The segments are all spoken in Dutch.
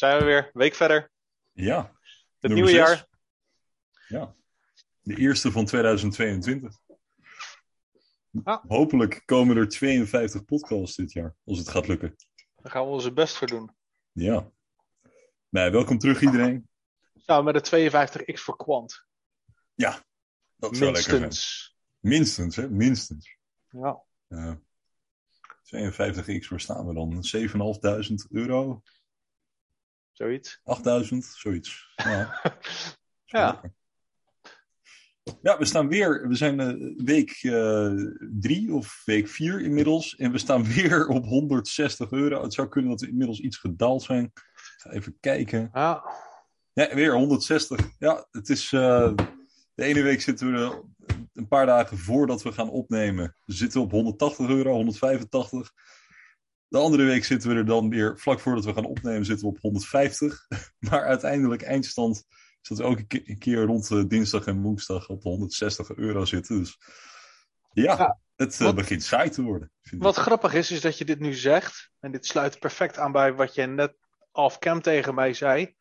zijn we weer. Week verder. Ja. Het nieuwe zes. jaar. Ja. De eerste van 2022. Ah. Hopelijk komen er 52 podcasts dit jaar, als het gaat lukken. Daar gaan we onze best voor doen. Ja. Nee, welkom terug iedereen. Samen met de 52X voor Quant. Ja, dat zou lekker zijn. Minstens. Minstens, hè? Minstens. Ja. Ja. 52x, waar staan we dan? 7.500 euro? Zoiets. 8.000? Zoiets. Ja. Ja. Ja, we staan weer. We zijn eh, week eh, drie of week vier inmiddels. En we staan weer op 160 euro. Het zou kunnen dat we inmiddels iets gedaald zijn. Ik ga even kijken. Ja. Ja, weer 160. Ja, het is. eh, de ene week zitten we een paar dagen voordat we gaan opnemen. We zitten op 180 euro, 185. De andere week zitten we er dan weer vlak voordat we gaan opnemen, zitten we op 150. Maar uiteindelijk eindstand is dat we ook een ke- een keer rond eh, dinsdag en woensdag op de 160 euro zitten. Dus ja, Ja, het eh, wat- begint saai te worden. vind ik. Wat grappig is, is dat je dit nu zegt. En dit sluit perfect aan bij wat je net off-cam tegen mij zei.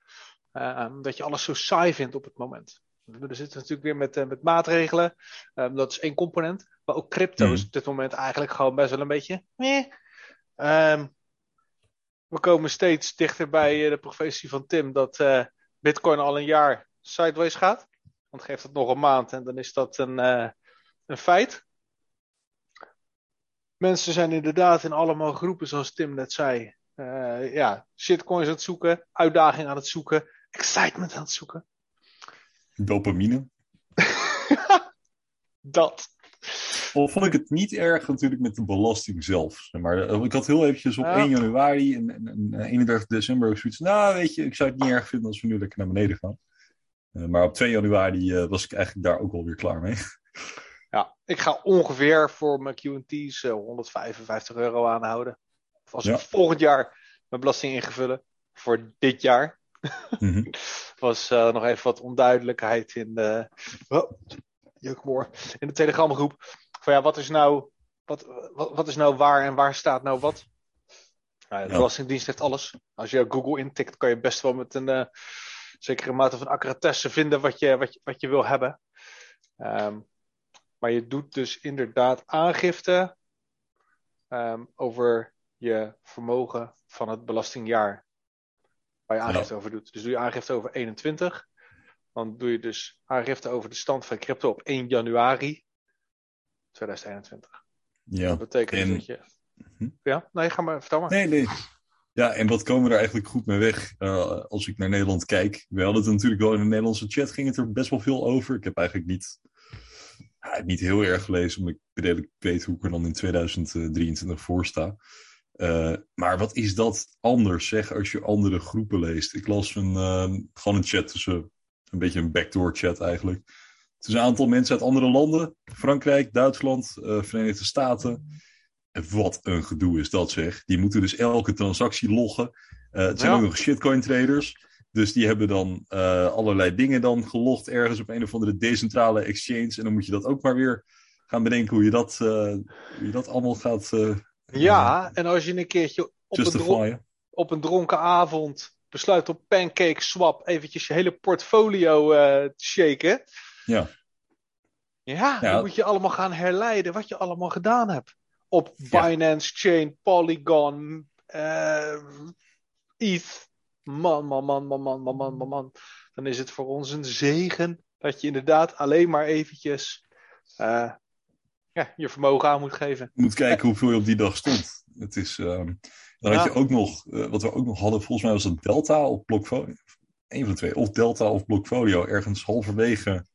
eh, dat je alles zo saai vindt op het moment. We zitten natuurlijk weer met, eh, met maatregelen. Ehm, dat is één component. Maar ook crypto Mhm. is op dit moment eigenlijk gewoon best wel een beetje. meh. Ehm, we komen steeds dichter bij eh, de profetie van Tim dat eh, Bitcoin al een jaar sideways gaat. Want geeft het nog een maand en dan is dat een, eh, een feit. Mensen zijn inderdaad in allemaal groepen, zoals Tim net zei. ja, shitcoins aan het zoeken, uitdaging aan het zoeken, excitement aan het zoeken. Dopamine. Dat. Al vond ik het niet erg natuurlijk met de belasting zelf. Maar eh, ik had heel eventjes op Ja. 1 januari en, en, en 31 december ook zoiets. Nou, weet je, ik zou het niet erg vinden als we nu lekker naar beneden gaan. Eh, maar op 2 januari eh, was ik eigenlijk daar ook alweer klaar mee. Ja, ik ga ongeveer voor mijn QT's eh 155 euro aanhouden. Of als Ja. ik volgend jaar mijn belasting ingevullen voor dit jaar. Mhm. was eh, nog even wat onduidelijkheid in de, oh, jukmoor, in de telegramgroep. Van ja, wat is nou, wat, wat, wat is nou waar en waar staat nou wat? Nou, de. Belastingdienst heeft alles. Als je Google intikt, kan je best wel met een eh, zekere mate van accuratesse vinden wat je, wat je, wat je wil hebben. Ehm, maar je doet dus inderdaad aangifte ehm, over je vermogen van het belastingjaar. Waar je aangifte over doet. Dus doe je aangifte over 21. Dan doe je dus aangifte over de stand van crypto op 1 januari 2021. Ja. Dat betekent en- dat je. Hm? Ja, nee, ga maar, vertel maar. Nee, nee. Ja, en wat komen we er eigenlijk goed mee weg eh, als ik naar Nederland kijk? We hadden het natuurlijk wel in de Nederlandse chat, ging het er best wel veel over. Ik heb eigenlijk niet, niet heel erg gelezen, omdat ik redelijk weet hoe ik er dan in 2023 voor sta. Eh, maar wat is dat anders, zeg, als je andere groepen leest? Ik las een, eh, gewoon een chat tussen, een beetje een backdoor chat eigenlijk. Tussen een aantal mensen uit andere landen. Frankrijk, Duitsland, eh, Verenigde Staten. En Wat een gedoe is dat zeg. Die moeten dus elke transactie loggen. Eh, het zijn Ja. ook nog shitcoin traders. Dus die hebben dan eh, allerlei dingen dan gelogd ergens op een of andere decentrale exchange. En dan moet je dat ook maar weer gaan bedenken hoe je dat, hoe je dat allemaal gaat Ja, en als je een keertje op een, op een dronken avond besluit op Pancake Swap eventjes je hele portfolio eh, te shaken. Ja. Ja, dan nou. moet je allemaal gaan herleiden wat je allemaal gedaan hebt. Op Binance. Chain, Polygon, ETH. Man, man, man, man, man, man, man, man, Dan is het voor ons een zegen dat je inderdaad alleen maar eventjes eh, ja, je vermogen aan moet geven. Je moet kijken hoeveel je op die dag stond. Het is, ehm, dan had je ook nog, eh, wat we ook nog hadden, volgens mij was het Delta of Blockfolio. Een van de twee, of Delta of Blockfolio. Ergens halverwege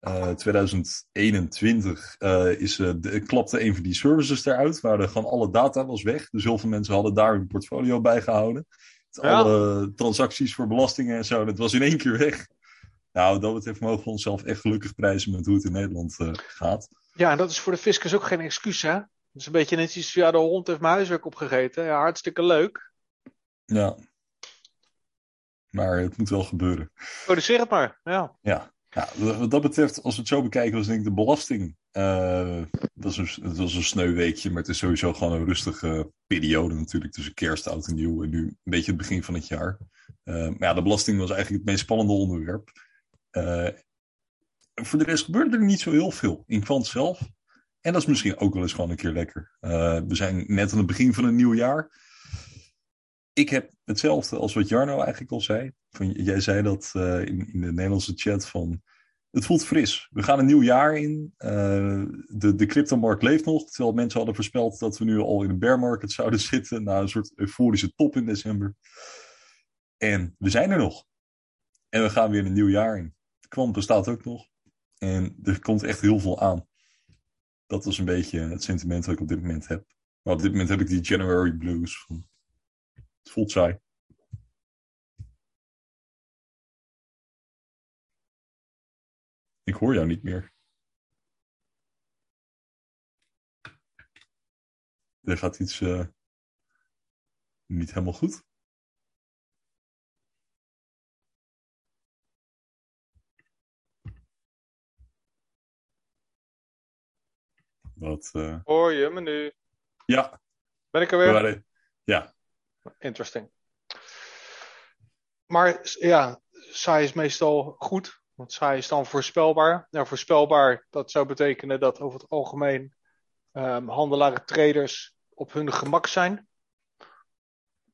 eh 2021 eh, is, eh, de, klapte een van die services eruit, waar de, gewoon alle data was weg. Dus heel veel mensen hadden daar hun portfolio bij gehouden. Ja. Alle transacties voor belastingen en zo, dat was in één keer weg. Nou, dat betreft mogen we onszelf echt gelukkig prijzen met hoe het in Nederland gaat. Ja, en dat is voor de fiscus ook geen excuus, hè? Het is een beetje net iets, ja, de hond heeft mijn huiswerk opgegeten. Ja, hartstikke leuk. Ja. Maar het moet wel gebeuren. Produceer het maar, ja. Ja. ja, wat dat betreft, als we het zo bekijken, was denk ik de belasting Uh, het, was een, het was een sneu weekje, maar het is sowieso gewoon een rustige periode natuurlijk tussen kerst, oud en nieuw en nu een beetje het begin van het jaar. Uh, maar ja, de belasting was eigenlijk het meest spannende onderwerp. Uh, voor de rest gebeurde er niet zo heel veel in Kwant zelf. En dat is misschien ook wel eens gewoon een keer lekker. we zijn net aan het begin van een nieuw jaar. Ik heb hetzelfde als wat Jarno eigenlijk al zei. Jij zei dat in, in de Nederlandse chat van het voelt fris. We gaan een nieuw jaar in. Uh, de, de cryptomarkt leeft nog. Terwijl mensen hadden voorspeld dat we nu al in een bear market zouden zitten. Na een soort euforische top in december. En we zijn er nog. En we gaan weer een nieuw jaar in. Kwant bestaat ook nog. En er komt echt heel veel aan. Dat is een beetje het sentiment dat ik op dit moment heb. Maar op dit moment heb ik die January blues. Het voelt saai. Ik hoor jou niet meer. Er gaat iets uh, niet helemaal goed. Wat, uh... Hoor je me nu? Ja. Ben ik er weer? Ja. Interesting. Maar ja, saai is meestal goed. Want saai is dan voorspelbaar. Nou, voorspelbaar, dat zou betekenen dat over het algemeen um, handelaren, traders op hun gemak zijn.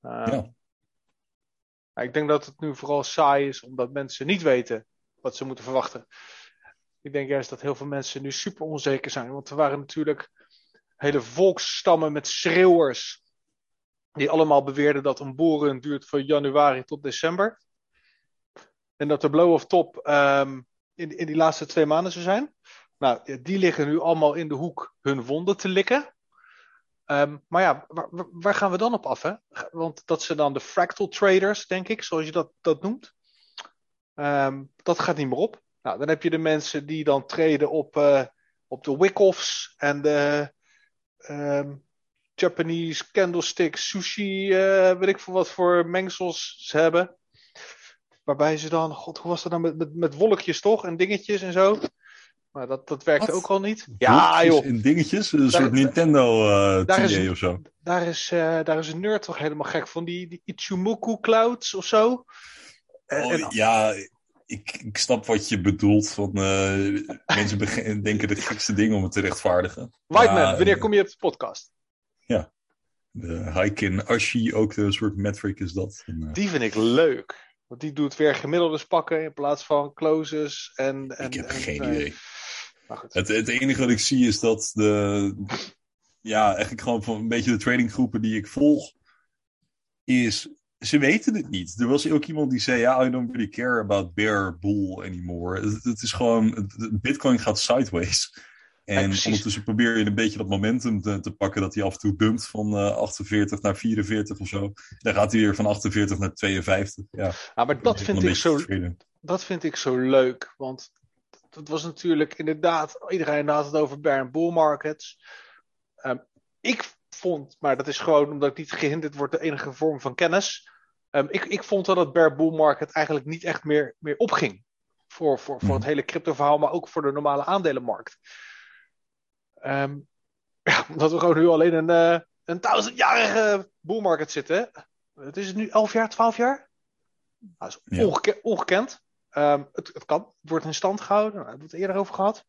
Uh, ja. Ik denk dat het nu vooral saai is omdat mensen niet weten wat ze moeten verwachten. Ik denk juist dat heel veel mensen nu super onzeker zijn. Want er waren natuurlijk hele volksstammen met schreeuwers. Die allemaal beweerden dat een boren duurt van januari tot december. En dat de blow of top um, in, in die laatste twee maanden zou zijn. Nou, die liggen nu allemaal in de hoek hun wonden te likken. Um, maar ja, waar, gaan we dan op af? Hè? Want dat zijn dan de fractal traders, denk ik, zoals je dat, dat noemt. Um, dat gaat niet meer op. Nou, dan heb je de mensen die dan treden op, uh, op de Wickoffs en de um, Japanese candlestick sushi, uh, weet ik veel wat voor mengsels ze hebben. Waarbij ze dan, god, hoe was dat nou met, met, met wolkjes toch? En dingetjes en zo. Maar dat, dat werkte ook al niet. Ja, joh. In dingetjes? Een soort Nintendo uh, daar is, of zo. Daar is, uh, daar is een nerd toch helemaal gek van. Die, die Ichimoku Clouds of zo. Oh, en, ja, ik, ik snap wat je bedoelt. Van, uh, mensen denken de gekste dingen om het te rechtvaardigen. Whiteman, ja, wanneer kom je op de podcast? Ja. De Haikin Ashi, ook een soort metric is dat. En, die vind ik leuk. Want die doet weer gemiddeldes pakken in plaats van closes. En, en, ik heb en, geen idee. Het, het enige wat ik zie is dat de. Ja, eigenlijk gewoon van een beetje de tradinggroepen die ik volg. Is. Ze weten het niet. Er was ook iemand die zei: Ja, I don't really care about bear bull anymore. Het, het is gewoon. Bitcoin gaat sideways. En ondertussen probeer je een beetje dat momentum te, te pakken dat hij af en toe dumpt van uh, eh, 48 naar 44 of zo. Dan gaat hij weer van 48 naar 52. Ja, ja maar dat vind, ik zo, dat vind ik zo leuk. Want dat was natuurlijk inderdaad, iedereen had het over bear and bull markets. Um, ik vond, maar dat is gewoon omdat ik niet gehinderd word de enige vorm van kennis. Um, ik, ik vond dat het bear bull market eigenlijk niet echt meer, meer opging. Voor, voor, voor het mhm. hele crypto verhaal, maar ook voor de normale aandelenmarkt. Um, ja, omdat we gewoon nu alleen een, uh, een duizendjarige boelmarkt zitten. Het is nu 11 jaar, 12 jaar? Dat is ongekend. ongekend. Um, het, het, kan, het wordt in stand gehouden. Daar hebben we het eerder over gehad.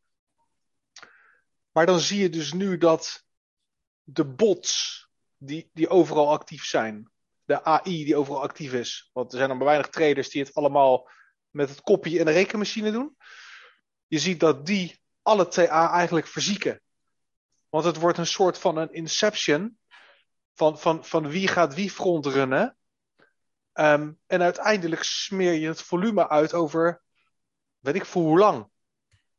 Maar dan zie je dus nu dat de bots die, die overal actief zijn, de AI die overal actief is, want er zijn dan maar weinig traders die het allemaal met het kopje en de rekenmachine doen. Je ziet dat die alle TA eigenlijk verzieken. Want het wordt een soort van een inception van, van, van wie gaat wie frontrunnen. Um, en uiteindelijk smeer je het volume uit over weet ik voor hoe lang.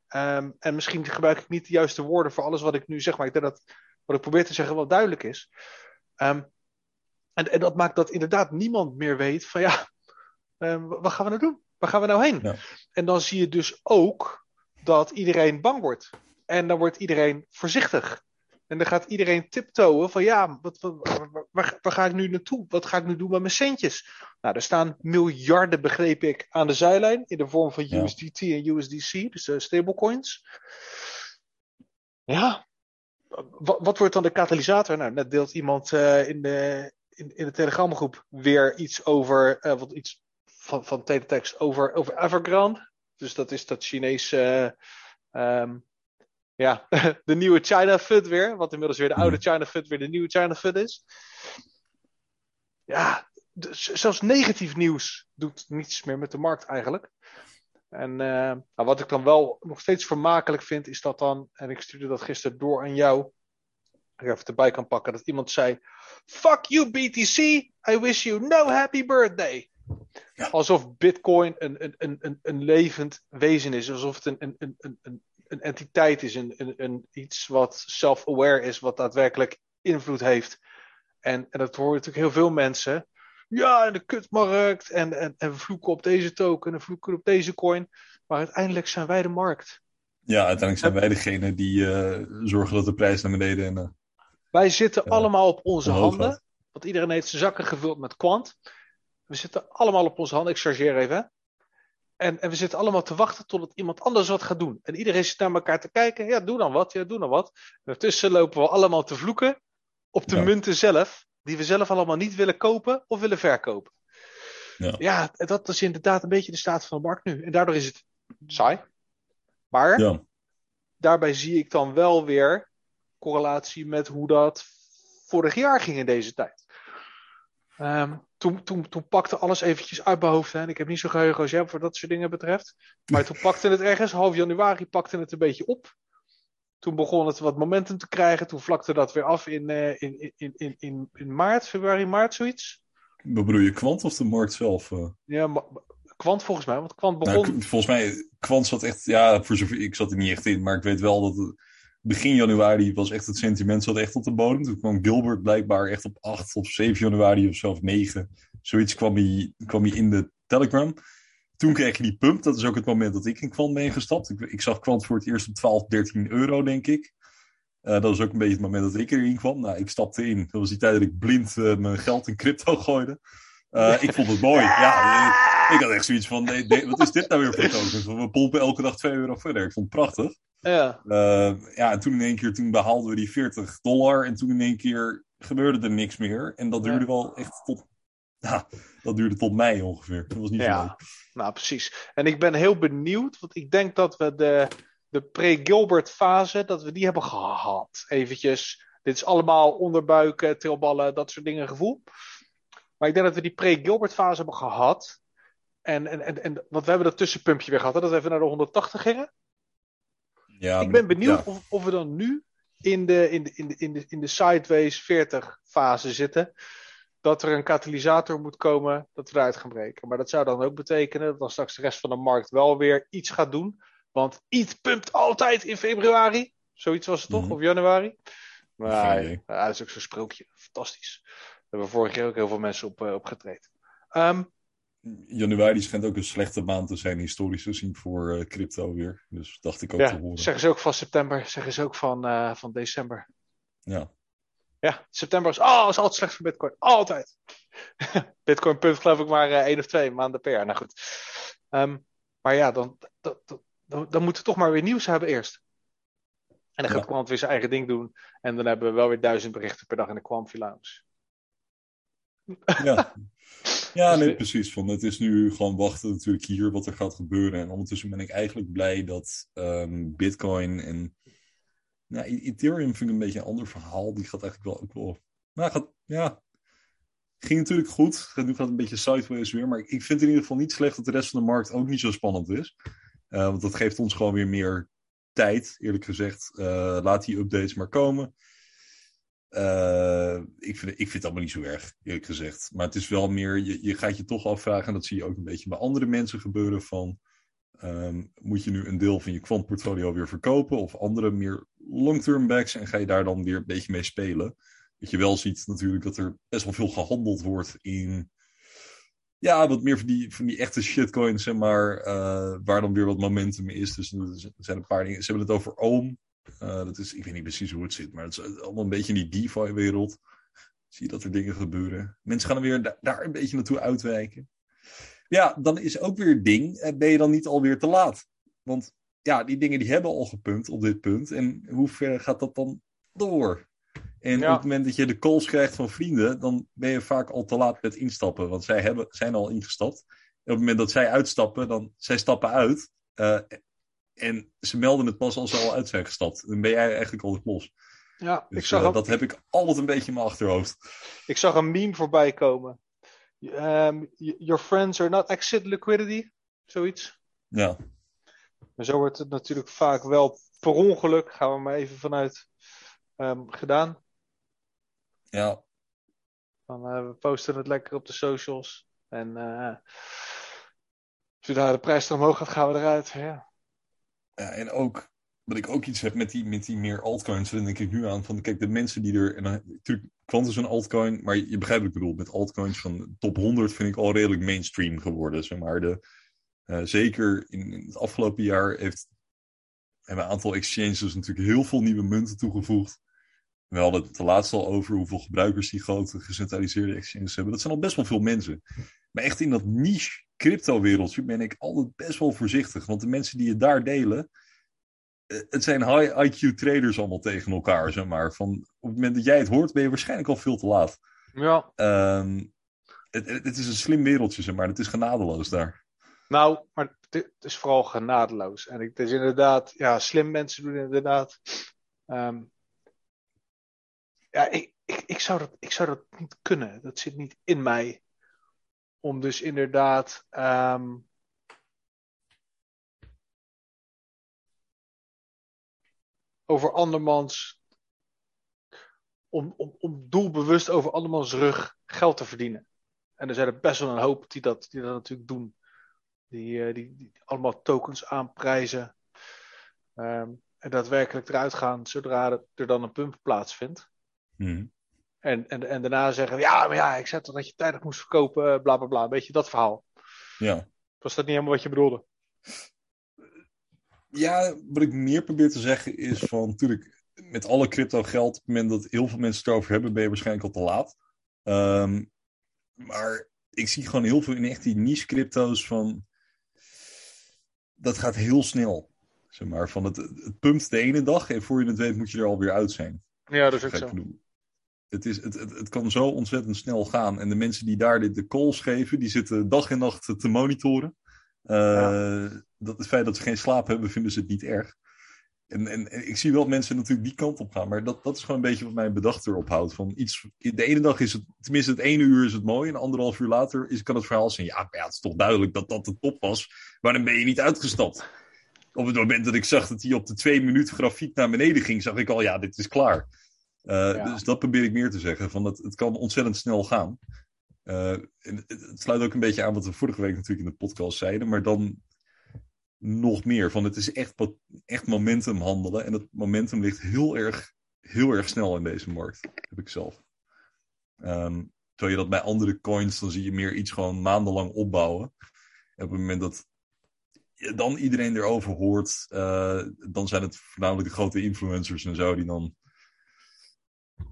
Um, en misschien gebruik ik niet de juiste woorden voor alles wat ik nu zeg, maar ik denk dat wat ik probeer te zeggen wel duidelijk is. Um, en, en dat maakt dat inderdaad niemand meer weet van ja, wat gaan we nou doen? Waar gaan we nou heen? Ja. En dan zie je dus ook dat iedereen bang wordt. En dan wordt iedereen voorzichtig. En dan gaat iedereen tiptoeën van ja, wat, waar, waar, ga ik nu naartoe? Wat ga ik nu doen met mijn centjes? Nou, er staan miljarden, begreep ik, aan de zijlijn in de vorm van USDT en USDC, dus uh, stablecoins. Ja, wat, wat wordt dan de katalysator? Nou, net deelt iemand uh, in, de, in, in de telegramgroep weer iets over, uh, wat iets van, van teletext over, over Evergrande. Dus dat is dat Chinese, uh, um, ja, de nieuwe China Fund weer. Wat inmiddels weer de oude China Fund weer de nieuwe China Fund is. Ja, dus zelfs negatief nieuws doet niets meer met de markt eigenlijk. En uh, nou, wat ik dan wel nog steeds vermakelijk vind, is dat dan, en ik stuurde dat gisteren door aan jou, ik even erbij kan pakken, dat iemand zei: Fuck you, BTC, I wish you no happy birthday. Ja. Alsof Bitcoin een, een, een, een, een levend wezen is, alsof het een, een, een, een, een entiteit is, een, een, een, iets wat self-aware is, wat daadwerkelijk invloed heeft. En, en dat horen natuurlijk heel veel mensen ja, en de kutmarkt. En, en, en we vloeken op deze token en vloeken op deze coin. Maar uiteindelijk zijn wij de markt. Ja, uiteindelijk zijn wij degene die uh, zorgen dat de prijs naar beneden. En, uh, wij zitten uh, allemaal op onze handen. Gaat. Want iedereen heeft zijn zakken gevuld met kwant. We zitten allemaal op onze handen. Ik chargeer even. En, en we zitten allemaal te wachten totdat iemand anders wat gaat doen. En iedereen zit naar elkaar te kijken. Ja, doe dan wat. Ja, doe dan wat. En ondertussen lopen we allemaal te vloeken op de ja. munten zelf die we zelf allemaal niet willen kopen of willen verkopen. Ja. ja, dat is inderdaad een beetje de staat van de markt nu. En daardoor is het saai. Maar ja. daarbij zie ik dan wel weer correlatie met hoe dat vorig jaar ging in deze tijd. Um, toen, toen, toen pakte alles eventjes uit mijn hoofd. Hè. En ik heb niet zo geheugen als jij voor dat soort dingen betreft. Maar toen pakte het ergens, half januari pakte het een beetje op. Toen begon het wat momentum te krijgen. Toen vlakte dat weer af in, uh, in, in, in, in, in maart, februari, maart, zoiets. Wat bedoel je, kwant of de markt zelf? Uh? Ja, kwant volgens mij. Want kwant begon... Nou, volgens mij, kwant zat echt... Ja, voor zover, ik zat er niet echt in. Maar ik weet wel dat het, begin januari was echt het sentiment zat echt op de bodem. Toen kwam Gilbert blijkbaar echt op 8 of 7 januari of of 9. Zoiets kwam hij, kwam hij in de Telegram. Toen kreeg je die pump. Dat is ook het moment dat ik in Kwant ben gestapt. Ik, ik zag Kwant voor het eerst op 12, 13 euro, denk ik. Uh, dat was ook een beetje het moment dat ik erin kwam. Nou, ik stapte in. Dat was die tijd dat ik blind uh, mijn geld in crypto gooide. Uh, ik vond het mooi. Ja, ik had echt zoiets van, nee, nee, wat is dit nou weer voor token? We pompen elke dag 2 euro verder. Ik vond het prachtig. Ja. ja, en toen in één keer, toen behaalden we die 40 dollar. En toen in één keer gebeurde er niks meer. En dat duurde ja. wel echt tot nou, dat duurde tot mei ongeveer. Dat was niet ja, zo leuk. nou precies. En ik ben heel benieuwd, want ik denk dat we de, de pre-Gilbert fase, dat we die hebben gehad. Eventjes, dit is allemaal onderbuiken, trilballen, dat soort dingen gevoel. Maar ik denk dat we die pre-Gilbert fase hebben gehad. En, en, en, en, want we hebben dat tussenpumpje weer gehad, hè, dat we even naar de 180 gingen. Ja, ik ben benieuwd ja. of, of we dan nu in de, in de, in de, in de, in de sideways 40 fase zitten dat er een katalysator moet komen, dat we eruit gaan breken. Maar dat zou dan ook betekenen dat dan straks de rest van de markt wel weer iets gaat doen. Want iets pumpt altijd in februari. Zoiets was het toch, Mhm. of januari? Maar ja, dat is ook zo'n sprookje. Fantastisch. Daar hebben vorig jaar ook heel veel mensen op, eh, op getraind. Ehm, Januari schijnt ook een slechte maand te zijn, historisch gezien, voor eh, crypto weer. Dus dacht ik ook ja, te horen. zeggen ze ook van september, zeggen ze ook van, eh, van december. Ja. Ja, september is, oh, is altijd slecht voor Bitcoin. Altijd. Bitcoin punt geloof ik maar eh, één of twee maanden per jaar. Nou goed. Ehm, maar ja, dan, dan, dan, dan moeten we toch maar weer nieuws hebben eerst. En dan gaat Ja. Quant weer zijn eigen ding doen. En dan hebben we wel weer duizend berichten per dag in de Quant Lounge. Ja, ja Dus nee, precies. Van, het is nu gewoon wachten natuurlijk hier wat er gaat gebeuren. En ondertussen ben ik eigenlijk blij dat ehm, Bitcoin en ja, E- Ethereum vind ik een beetje een ander verhaal. Die gaat eigenlijk wel ook wel. Nou, gaat, ja, ging natuurlijk goed. Nu gaat het een beetje sideways weer. Maar ik, vind in ieder geval niet slecht dat de rest van de markt ook niet zo spannend is. Eh, want dat geeft ons gewoon weer meer tijd, eerlijk gezegd. Eh, laat die updates maar komen. Eh, ik, vind, ik vind het allemaal niet zo erg, eerlijk gezegd. Maar het is wel meer, je, je gaat je toch afvragen, en dat zie je ook een beetje bij andere mensen gebeuren, van ehm, moet je nu een deel van je kwantportfolio weer verkopen of andere meer long-term backs en ga je daar dan weer een beetje mee spelen? Dat je wel ziet natuurlijk dat er best wel veel gehandeld wordt in ja, wat meer van die, van die echte shitcoins, zeg maar, eh, waar dan weer wat momentum is. Dus er zijn een paar dingen. Ze hebben het over Ohm. Eh, dat is, ik weet niet precies hoe het zit, maar het is allemaal een beetje in die DeFi-wereld. Zie je dat er dingen gebeuren. Mensen gaan er weer da- daar een beetje naartoe uitwijken. Ja, dan is ook weer het ding, eh, ben je dan niet alweer te laat? Want ja, die dingen die hebben al gepumpt op dit punt. En hoe ver gaat dat dan door? En Ja. op het moment dat je de calls krijgt van vrienden, dan ben je vaak al te laat met instappen. Want zij hebben, zijn al ingestapt. En op het moment dat zij uitstappen, dan zij stappen uit. eh, en ze melden het pas als ze al uit zijn gestapt. Dan ben jij eigenlijk al los. Ja, Dus ik, zag eh, dat heb ik altijd een beetje in mijn achterhoofd. ik zag een meme voorbij komen. Ehm, your friends are not exit liquidity. Zoiets. Ja, En zo wordt het natuurlijk vaak wel per ongeluk, gaan we maar even vanuit, ehm, gedaan. ja, Dan, eh, we posten het lekker op de socials. En eh zodra de prijs er omhoog gaat, gaan we eruit. Ja. Ja, en ook, wat ik ook iets heb met die, met die meer altcoins, dan denk ik nu aan van, kijk, de mensen die er, en natuurlijk, Quant is een altcoin, maar je, begrijpt wat ik bedoel, met altcoins van top 100 vind ik al redelijk mainstream geworden, zeg maar. De, eh, zeker in, het afgelopen jaar heeft, hebben een aantal exchanges natuurlijk heel veel nieuwe munten toegevoegd. We hadden het de laatste al over hoeveel gebruikers die grote gecentraliseerde exchanges hebben. Dat zijn al best wel veel mensen. Maar echt in dat niche crypto-wereldje ben ik altijd best wel voorzichtig. Want de mensen die het daar delen, het zijn high IQ traders allemaal tegen elkaar, zeg maar. Van, op het moment dat jij het hoort, ben je waarschijnlijk al veel te laat. ja. Ehm, het, het is een slim wereldje, zeg maar. Het is genadeloos daar. Nou, maar het is vooral genadeloos. En ik- het is inderdaad, ja, slim mensen doen inderdaad. ehm, ja, ik, ik, ik, zou dat, ik zou dat niet kunnen. Dat zit niet in mij. Om dus inderdaad. ehm, over andermans. Om, om, om doelbewust over andermans rug geld te verdienen. En er zijn er best wel een hoop die dat, die dat natuurlijk doen. Die, eh, die, die allemaal tokens aanprijzen. Ehm, en daadwerkelijk eruit gaan zodra er- dan een pump plaatsvindt. Hm. En, en, en daarna zeggen, ja, maar ja, ik zei toch dat je tijdig moest verkopen, eh, bla bla bla. Een beetje dat verhaal. Ja. Was dat niet helemaal wat je bedoelde? Ja, wat ik meer probeer te zeggen is van, natuurlijk, met alle crypto geld, op het moment dat heel veel mensen het erover hebben, ben je waarschijnlijk al te laat. Ehm, maar ik zie gewoon heel veel in echt die niche crypto's van, dat gaat heel snel. Zeg maar, van het, het pumpt de ene dag en voor je het weet moet je er alweer uit zijn. Ja, dat is ook zo. Het, is, het, het, het kan zo ontzettend snel gaan. En de mensen die daar dit de calls geven, die zitten dag en nacht te monitoren. Eh, dat, het feit dat ze geen slaap hebben, vinden ze het niet erg. En, en, en ik zie wel mensen natuurlijk die kant op gaan. Maar dat, dat is gewoon een beetje wat mijn bedacht erop houdt. Van iets, de ene dag is het, tenminste het ene uur is het mooi. En anderhalf uur later is, kan het verhaal zijn. Ja, maar ja, het is toch duidelijk dat dat de top was. Waarom ben je niet uitgestapt? Op het moment dat ik zag dat hij op de twee minuten grafiek naar beneden ging, zag ik al, ja, dit is klaar. Uh, Ja. Dus dat probeer ik meer te zeggen. Van dat, het kan ontzettend snel gaan. Uh, het, sluit ook een beetje aan wat we vorige week natuurlijk in de podcast zeiden. Maar dan nog meer. Van het is echt, echt momentum handelen. En dat momentum ligt heel erg, heel erg snel in deze markt. Heb ik zelf. Ehm, terwijl je dat bij andere coins, dan zie je meer iets gewoon maandenlang opbouwen. En op het moment dat dan iedereen erover hoort, eh, dan zijn het voornamelijk de grote influencers en zo die dan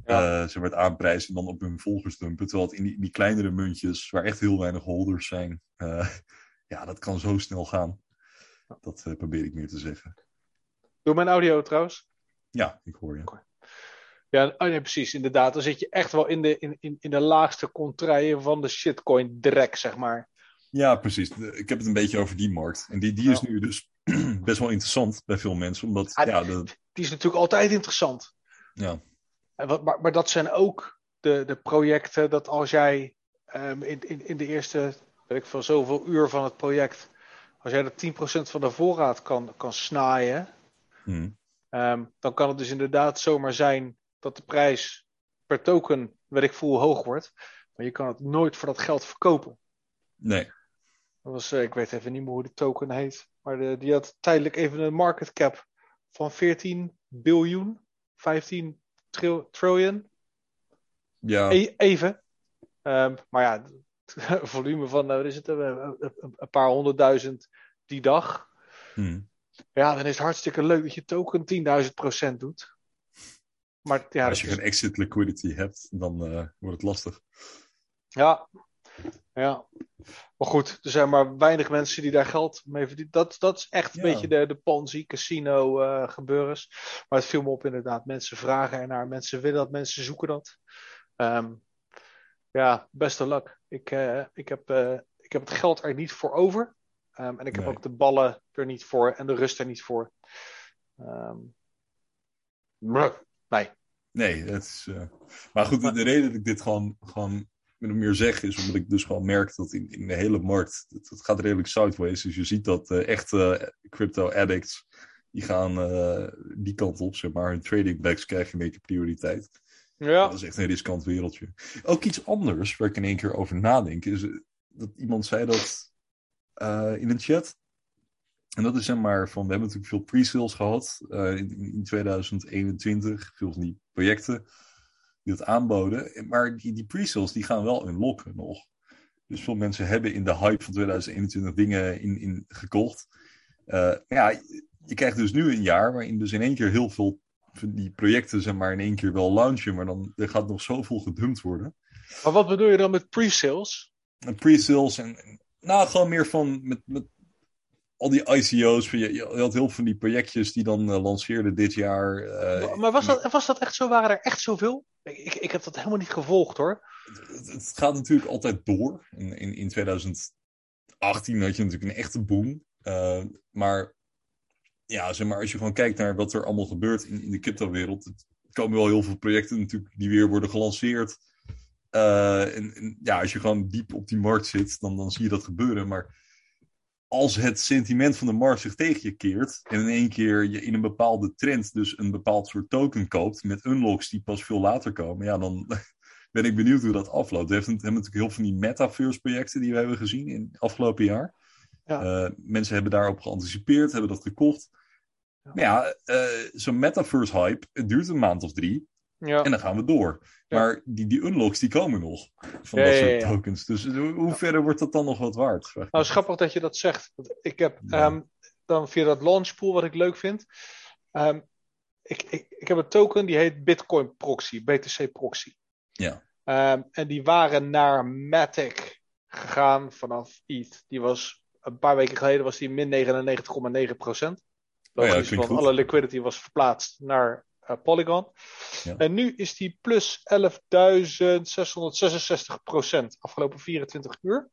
Ja. eh, ze werd aanprijzen en dan op hun volgers dumpen. Terwijl het in die, die kleinere muntjes, waar echt heel weinig holders zijn, eh, ja, dat kan zo snel gaan. Dat eh, probeer ik meer te zeggen. Doe mijn audio trouwens. Ja, ik hoor je. Ja, oh nee, precies, inderdaad. Dan zit je echt wel in de, in, in, in de laagste contraien van de shitcoin drek, zeg maar. Ja, precies. Ik heb het een beetje over die markt. En die, die is Ja. nu dus best wel interessant bij veel mensen. Omdat, Ah, ja, de, Die is natuurlijk altijd interessant. ja, wat, maar, maar dat zijn ook de, de projecten dat als jij ehm, in, in, in de eerste, weet ik veel, zoveel uur van het project, als jij er 10% van de voorraad kan, kan snaaien, hm, ehm, dan kan het dus inderdaad zomaar zijn dat de prijs per token, weet ik veel, hoog wordt. Maar je kan het nooit voor dat geld verkopen. nee. Dat was, eh, ik weet even niet meer hoe de token heet. Maar de, die had tijdelijk even een market cap van 14 biljoen, 15 tril- trillion. Ja, E- even. Ehm, maar ja, het volume van, nou, is het, een, een- een- paar honderdduizend die dag. hm. Ja, dan is het hartstikke leuk dat je token 10.000 procent doet. Maar ja, als je is- geen exit liquidity hebt, dan eh, wordt het lastig. ja, ja. Maar goed, er zijn maar weinig mensen die daar geld mee verdienen. Dat, dat is echt een Ja. beetje de, de Ponzi, casino eh gebeurens. Maar het viel me op inderdaad. Mensen vragen ernaar, mensen willen dat, mensen zoeken dat. Ehm, ja, best of luck. Ik, eh, ik, heb, eh, ik heb het geld er niet voor over. Ehm, en ik heb ook de ballen er niet voor en de rust er niet voor. Maar, nee. Nee, het is. Maar goed, de reden dat ik dit gewoon, gewoon min of meer zeg, is omdat ik dus gewoon merk dat in, in de hele markt, het, het gaat redelijk sideways. Dus je ziet dat eh, echte crypto addicts, die gaan eh, die kant op, zeg maar. Hun trading backs krijgen een beetje prioriteit. Ja, Dat is echt een riskant wereldje. Ook iets anders waar ik in één keer over nadenk, is eh, dat iemand zei dat eh, in een chat. En dat is zeg maar van, we hebben natuurlijk veel pre-sales gehad eh, in, in 2021, veel van die projecten die dat aanboden. Maar die, die pre-sales die gaan wel unlocken nog. Dus veel mensen hebben in de hype van 2021 dingen in, in gekocht. Eh, ja, je krijgt dus nu een jaar waarin dus in één keer heel veel van die projecten zeg maar in één keer wel launchen, maar dan er gaat nog zoveel gedumpt worden. maar wat bedoel je dan met pre-sales? Pre-sales en, en- nou gewoon meer van met, met al die ICO's. Je, je had heel veel van die projectjes die dan eh, lanceerden dit jaar. eh, maar was dat, was dat echt zo? Waren er echt zoveel? Ik, ik, ik heb dat helemaal niet gevolgd hoor. het, het gaat natuurlijk altijd door. In, in, in 2018 had je natuurlijk een echte boom. Eh, maar ja, zeg maar, als je gewoon kijkt naar wat er allemaal gebeurt in, in de crypto-wereld. Er komen wel heel veel projecten natuurlijk die weer worden gelanceerd. En, en ja, als je gewoon diep op die markt zit, dan, dan zie je dat gebeuren. Maar als het sentiment van de markt zich tegen je keert. en in één keer je in een bepaalde trend dus een bepaald soort token koopt. met unlocks die pas veel later komen. ja, dan ben ik benieuwd hoe dat afloopt. We hebben natuurlijk heel veel van die metaverse-projecten die we hebben gezien in het afgelopen jaar. Ja. Eh, mensen hebben daarop geanticipeerd, hebben dat gekocht. Ja. Maar ja, eh, zo'n metaverse-hype, het duurt een maand of drie. Ja. En dan gaan we door. Ja. Maar die, die unlocks, die komen nog. Van Ja, dat soort tokens. Dus hoe, verder wordt dat dan nog wat waard? Nou, me. schappig dat je dat zegt. Ik heb ehm, dan via dat launchpool wat ik leuk vind. ehm, ik, ik, ik heb een token die heet Bitcoin Proxy, BTC Proxy. Ja. Ehm, en die waren naar Matic gegaan vanaf ETH. Die was een paar weken geleden was die min 99,9 procent. Oh ja, Logisch, klinkt want goed. alle liquidity was verplaatst naar eh, Polygon. Ja. En nu is die plus 11.666 procent afgelopen 24 uur.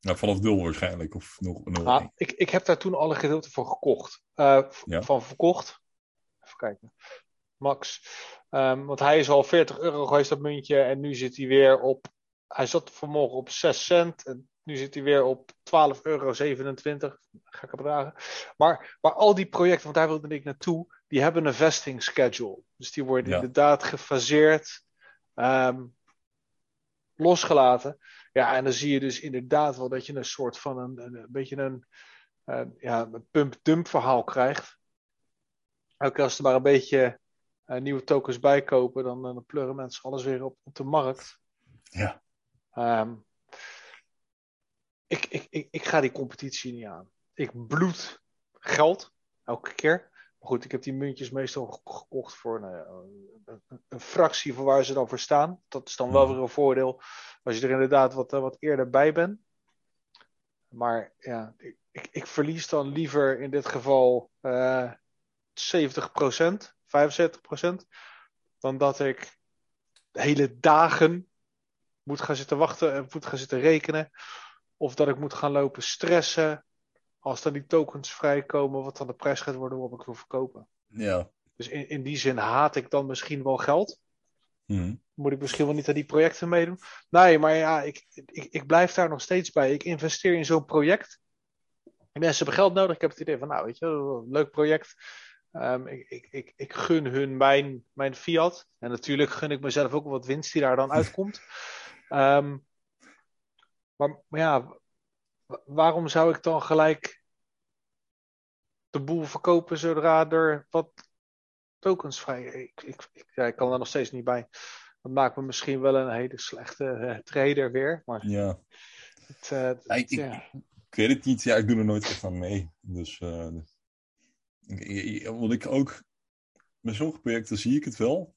Nou, vanaf nul waarschijnlijk. Of nog nul. Ah, ik, ik heb daar toen al een gedeelte van gekocht. Eh, Ja. Van verkocht. Even kijken. Max. Ehm, want hij is al 40 euro geweest, dat muntje. En nu zit hij weer op. Hij zat vanmorgen op 6 cent. En nu zit hij weer op 12,27 euro. Ga ik het bedragen. Maar, maar al die projecten, want daar wilde ik naartoe. Die hebben een vesting schedule. Dus die worden Ja. inderdaad gefaseerd. ehm, losgelaten. Ja, en dan zie je dus inderdaad wel dat je een soort van een, een, een beetje een, ja, een pump-dump verhaal krijgt. Elke keer als er maar een beetje eh, nieuwe tokens bijkopen, dan, dan pleuren mensen alles weer op, op de markt. Ja. Ehm, ik, ik, ik, ik ga die competitie niet aan. Ik bloed geld, elke keer. Maar goed, ik heb die muntjes meestal ge- gekocht voor nou ja, een, een, fractie van waar ze dan voor staan. Dat is dan wel Mhm. weer een voordeel als je er inderdaad wat, eh, wat eerder bij bent. Maar ja, ik, ik, ik verlies dan liever in dit geval eh 70%, 75%, dan dat ik hele dagen moet gaan zitten wachten en moet gaan zitten rekenen. Of dat ik moet gaan lopen stressen als dan die tokens vrijkomen, wat dan de prijs gaat worden waarop ik wil verkopen. Ja. Dus in, in die zin haat ik dan misschien wel geld. Mhm. Moet ik misschien wel niet aan die projecten meedoen? Nee, maar ja, ik, ik, ik blijf daar nog steeds bij. Ik investeer in zo'n project. Mensen hebben geld nodig. Ik heb het idee van, nou, weet je, een leuk project. Ehm, ik, ik, ik, ik gun hun mijn, mijn fiat. En natuurlijk gun ik mezelf ook wat winst die daar dan uitkomt. Ehm, maar, maar ja, wa- waarom zou ik dan gelijk de boel verkopen zodra er wat tokens vrij... Ik, ik, ik, ja, ik kan er nog steeds niet bij. Dat maakt me misschien wel een hele slechte eh, trader weer. Maar Ja. het, eh, het- Ja, ik- ik- ja. Ik weet het niet. Ja, ik doe er nooit echt aan mee. Dus, eh, ik- wat ik ook... Bij sommige projecten zie ik het wel.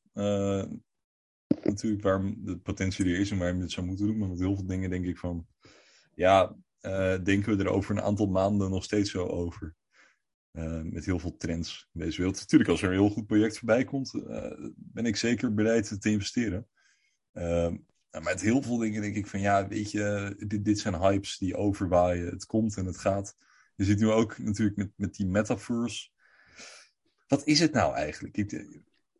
Eh, natuurlijk waar de potentie er is en waar je het zou moeten doen. Maar met heel veel dingen denk ik van... ja, uh, denken we er over een aantal maanden nog steeds zo over. Uh, met heel veel trends in deze wereld. Natuurlijk, als er een heel goed project voorbij komt, uh, ben ik zeker bereid te investeren. Ehm, nou, met heel veel dingen denk ik van ja, weet je, dit, dit zijn hypes die overwaaien. Het komt en het gaat. Je ziet nu ook natuurlijk met, met die metaverse. Wat is het nou eigenlijk?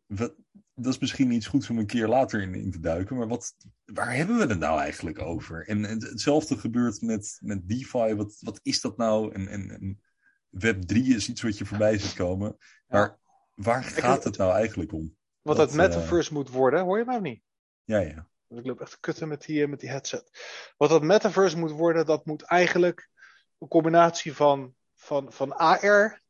Wat, dat is misschien iets goeds om een keer later in, in te duiken. Maar wat, waar hebben we het nou eigenlijk over? En, hetzelfde gebeurt met, met DeFi. Wat, wat is dat nou? En, en, en Web 3 is iets wat je voorbij ziet komen. Maar waar gaat het nou eigenlijk om? Wat het metaverse uh, moet worden, hoor je mij niet? Ja, ja. Ik loop echt te kutten met die, met die headset. Wat dat metaverse moet worden, dat moet eigenlijk een combinatie van, van, van AR,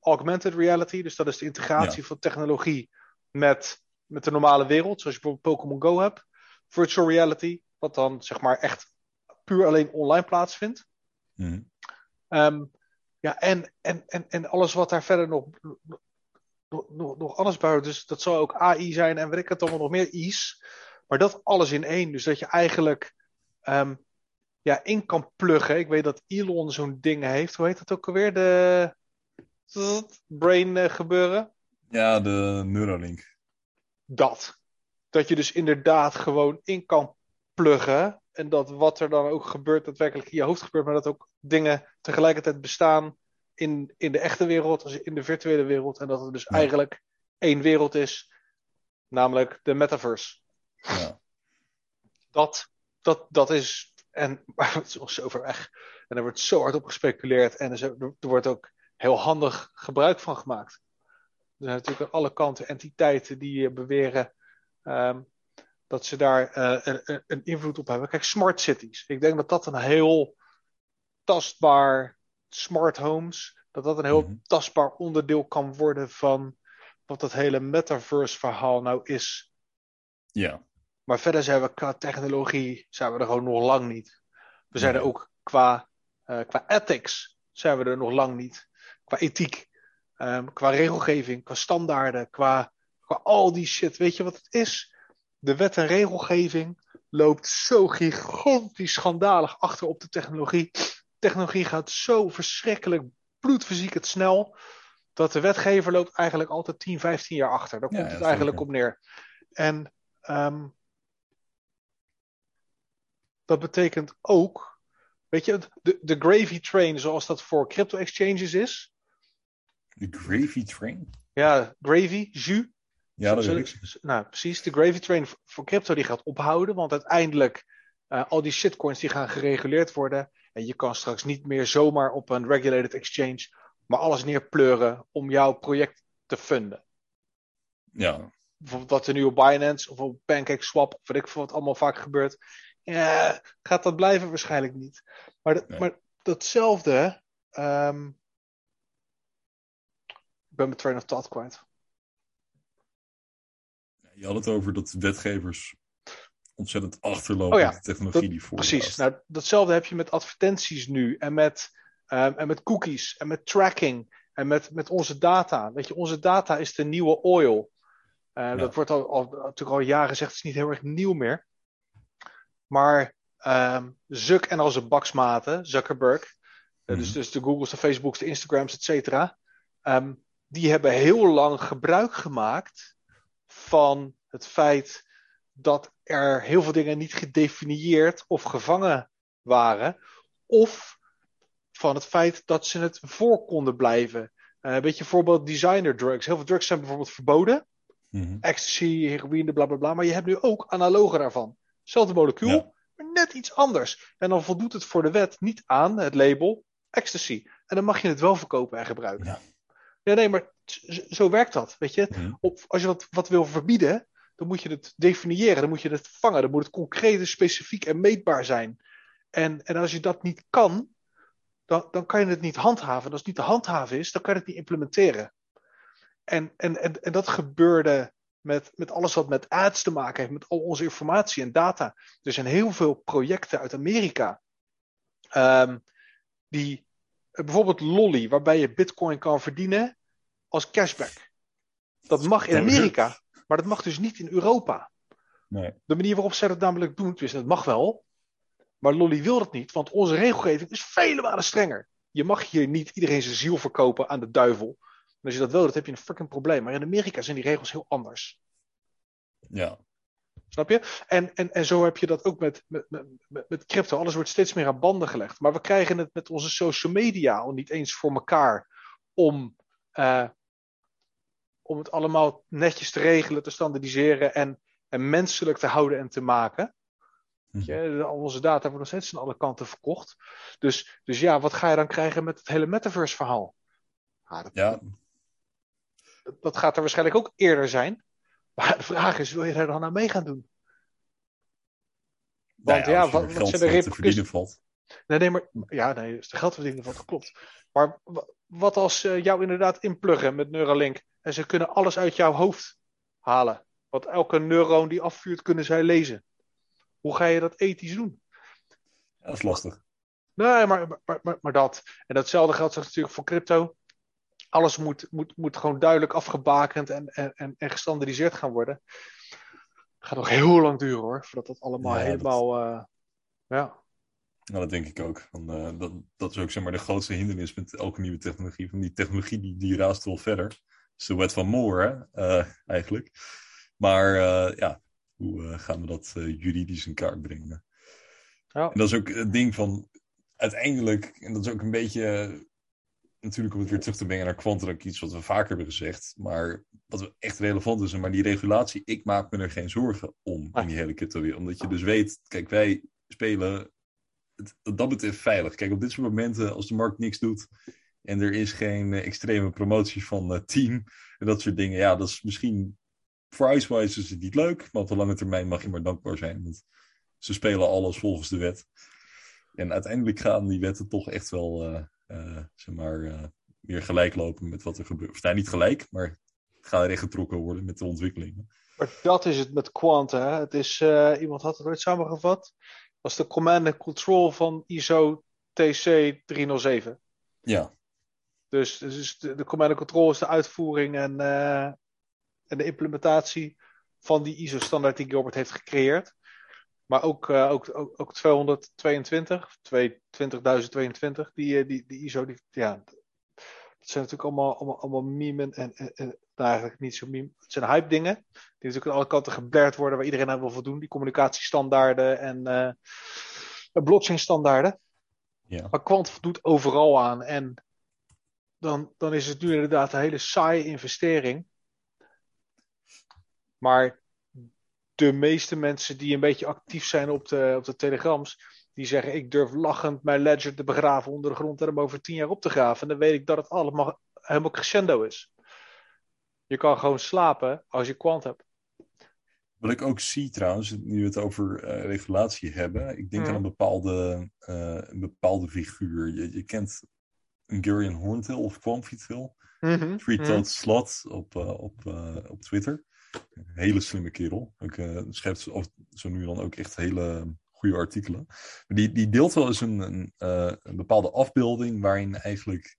augmented reality, dus dat is de integratie ja. van technologie met, met de normale wereld, zoals je bijvoorbeeld Pokémon Go hebt. Virtual reality, wat dan zeg maar echt puur alleen online plaatsvindt. Mm. Um, ja, en, en, en, en alles wat daar verder nog, nog, nog, anders buiten. Dus dat zou ook AI zijn en weet ik het allemaal nog meer I's. Maar dat alles in één. Dus dat je eigenlijk um, ja, in kan pluggen. Ik weet dat Elon zo'n ding heeft. Hoe heet dat ook alweer? De brain uh, gebeuren. Ja, de Neuralink. Dat. Dat je dus inderdaad gewoon in kan pluggen. En dat wat er dan ook gebeurt, daadwerkelijk in je hoofd gebeurt. Maar dat ook dingen tegelijkertijd bestaan in, in de echte wereld als in de virtuele wereld. En dat het dus ja. eigenlijk één wereld is. Namelijk de metaverse. Ja. Dat, dat, dat is. En maar het is nog zo ver weg. En er wordt zo hard op gespeculeerd. En er wordt ook heel handig gebruik van gemaakt. Er zijn natuurlijk aan alle kanten entiteiten die beweren um, dat ze daar uh, een, een, invloed op hebben. Kijk, smart cities. Ik denk dat dat een heel tastbaar, smart homes, dat dat een heel mm-hmm. tastbaar onderdeel kan worden van wat dat hele metaverse verhaal nou is. Ja. Maar verder zijn we qua technologie zijn we er gewoon nog lang niet. We zijn er ook qua, uh, qua ethics zijn we er nog lang niet. Qua ethiek, um, qua regelgeving, qua standaarden, qua, qua al die shit. Weet je wat het is? De wet en regelgeving loopt zo gigantisch schandalig achter op de technologie. Technologie gaat zo verschrikkelijk bloedfysiek het snel. Dat de wetgever loopt eigenlijk altijd 10, 15 jaar achter. Daar komt ja, het eigenlijk zeker. op neer. En um, dat betekent ook, weet je, de, de gravy train zoals dat voor crypto exchanges is. De gravy train? Ja, gravy, jus. Ja, dat weet ik. Nou, precies. De gravy train voor crypto die gaat ophouden, want uiteindelijk uh, al die shitcoins die gaan gereguleerd worden. En je kan straks niet meer zomaar op een regulated exchange maar alles neerpleuren om jouw project te funden. Ja. Bijvoorbeeld wat er nu op Binance of op PancakeSwap of weet ik veel wat allemaal vaak gebeurt. Ja, gaat dat blijven? Waarschijnlijk niet. Maar, dat, nee. maar datzelfde. Um, ik ben mijn train of thought kwijt. Je had het over dat wetgevers ontzettend achterlopen oh ja, de technologie dat, die voor Precies. Nou, datzelfde heb je met advertenties nu en met, um, en met cookies en met tracking en met, met onze data. Weet je, onze data is de nieuwe oil. Uh, ja. Dat wordt al, al, natuurlijk al jaren gezegd, het is niet heel erg nieuw meer. Maar um, Zuck en al zijn baksmaten, Zuckerberg, mm-hmm. dus, dus de Googles, de Facebooks, de Instagrams, et cetera, um, die hebben heel lang gebruik gemaakt van het feit dat er heel veel dingen niet gedefinieerd of gevangen waren, of van het feit dat ze het voor konden blijven. Uh, een beetje voorbeeld designer drugs. Heel veel drugs zijn bijvoorbeeld verboden. Mm-hmm. Ecstasy, heroïne, bla bla bla. Maar je hebt nu ook analogen daarvan. Hetzelfde molecuul, ja. maar net iets anders. En dan voldoet het voor de wet niet aan het label ecstasy. En dan mag je het wel verkopen en gebruiken. Ja, ja nee, maar zo werkt dat. Weet je? Op, als je wat, wat wil verbieden, dan moet je het definiëren, dan moet je het vangen, dan moet het concreet, specifiek en meetbaar zijn. En, en als je dat niet kan, dan, dan kan je het niet handhaven. En als het niet te handhaven is, dan kan je het niet implementeren. En, en, en, en dat gebeurde met, met alles wat met ads te maken heeft, met al onze informatie en data. Er zijn heel veel projecten uit Amerika. Um, die, bijvoorbeeld Lolly, waarbij je bitcoin kan verdienen als cashback. Dat mag in Amerika, maar dat mag dus niet in Europa. Nee. De manier waarop zij dat namelijk doen, dus dat mag wel, Maar Lolly wil dat niet, want onze regelgeving is vele malen strenger. Je mag hier niet iedereen zijn ziel verkopen aan de duivel. En als je dat wil, dan heb je een fucking probleem. Maar in Amerika zijn die regels heel anders. Ja. Snap je? En, en, en zo heb je dat ook met, met, met, met crypto. Alles wordt steeds meer aan banden gelegd. Maar we krijgen het met onze social media al niet eens voor elkaar om, uh, om het allemaal netjes te regelen, te standaardiseren en, en menselijk te houden en te maken. Je, al onze data worden nog steeds aan alle kanten verkocht. Dus, dus ja, wat ga je dan krijgen met het hele metaverse verhaal? Ah, dat, ja. Dat, dat, gaat er waarschijnlijk ook eerder zijn. Maar de vraag is, wil je daar dan aan mee gaan doen? Want nou ja, ja wat, wat zijn de repercussies? Nee, nee, maar ja, nee, als de geld verdienen valt, dat klopt. Maar wat als uh, jou inderdaad inpluggen met Neuralink en ze kunnen alles uit jouw hoofd halen? Want elke neuron die afvuurt, kunnen zij lezen. Hoe ga je dat ethisch doen? Dat is lastig. Nee, maar, maar, maar, maar dat. En datzelfde geldt natuurlijk voor crypto. Alles moet, moet, moet gewoon duidelijk afgebakend en, en, en gestandardiseerd gaan worden. Het gaat nog heel lang duren hoor, voordat dat allemaal ja, helemaal. Dat... Uh, ja. Nou, dat denk ik ook. Want, uh, dat, dat is ook zeg maar, de grootste hindernis met elke nieuwe technologie. Van die technologie die, die raast wel verder. Dat is de wet van Moore? Uh, eigenlijk. Maar ja, hoe gaan we dat juridisch in kaart brengen? Ja. En dat is ook het ding van uiteindelijk, en dat is ook een beetje natuurlijk om het weer terug te brengen naar Quantum, iets wat we vaker hebben gezegd, maar wat echt relevant is. Maar die regulatie, ik maak me er geen zorgen om in die hele crypto weer. Omdat je dus weet, kijk, wij spelen dat betreft veilig. Kijk, op dit soort momenten, als de markt niks doet en er is geen uh, extreme promotie van uh, team en dat soort dingen, ja, dat is misschien voor Icewise is het niet leuk, maar op de lange termijn mag je maar dankbaar zijn. Want ze spelen alles volgens de wet. En uiteindelijk gaan die wetten toch echt wel uh, zeg maar, meer gelijk lopen met wat er gebeurt. Of nou, niet gelijk, maar gaan er getrokken worden met de ontwikkelingen. Maar dat is het met Quant. Hè? Het is, iemand had het ooit samengevat. Was de command and control van ISO TC 307. Ja. Dus, dus de, de command and control is de uitvoering en, en de implementatie van die ISO-standaard die Gilbert heeft gecreëerd. Maar ook, uh, ook, ook, ook 222, 22022, die, die, die ISO, die, ja, dat zijn natuurlijk allemaal, allemaal, allemaal en, en nou eigenlijk niet zo. Het zijn hype dingen, die natuurlijk aan alle kanten geblerd worden, waar iedereen aan wil voldoen. Die communicatiestandaarden en uh, blockchain standaarden. Ja. Maar Quant voldoet overal aan. En dan, dan is het nu inderdaad een hele saaie investering. Maar de meeste mensen die een beetje actief zijn op de, op de telegrams, die zeggen: Ik durf lachend mijn ledger te begraven onder de grond en hem over tien jaar op te graven. En dan weet ik dat het allemaal helemaal crescendo is. Je kan gewoon slapen als je kwant hebt. Wat ik ook zie trouwens, nu we het over uh, regulatie hebben, ik denk aan een bepaalde, uh, een bepaalde figuur. Je, je kent Gurion Horntail of Quamfitel. Mm -hmm. Free mm Slot op, uh, op, op Twitter. Een hele slimme kerel. Ook, uh, schrijft zo nu dan ook echt hele goede artikelen. Maar die, die deelt wel eens een, een, een bepaalde afbeelding waarin eigenlijk...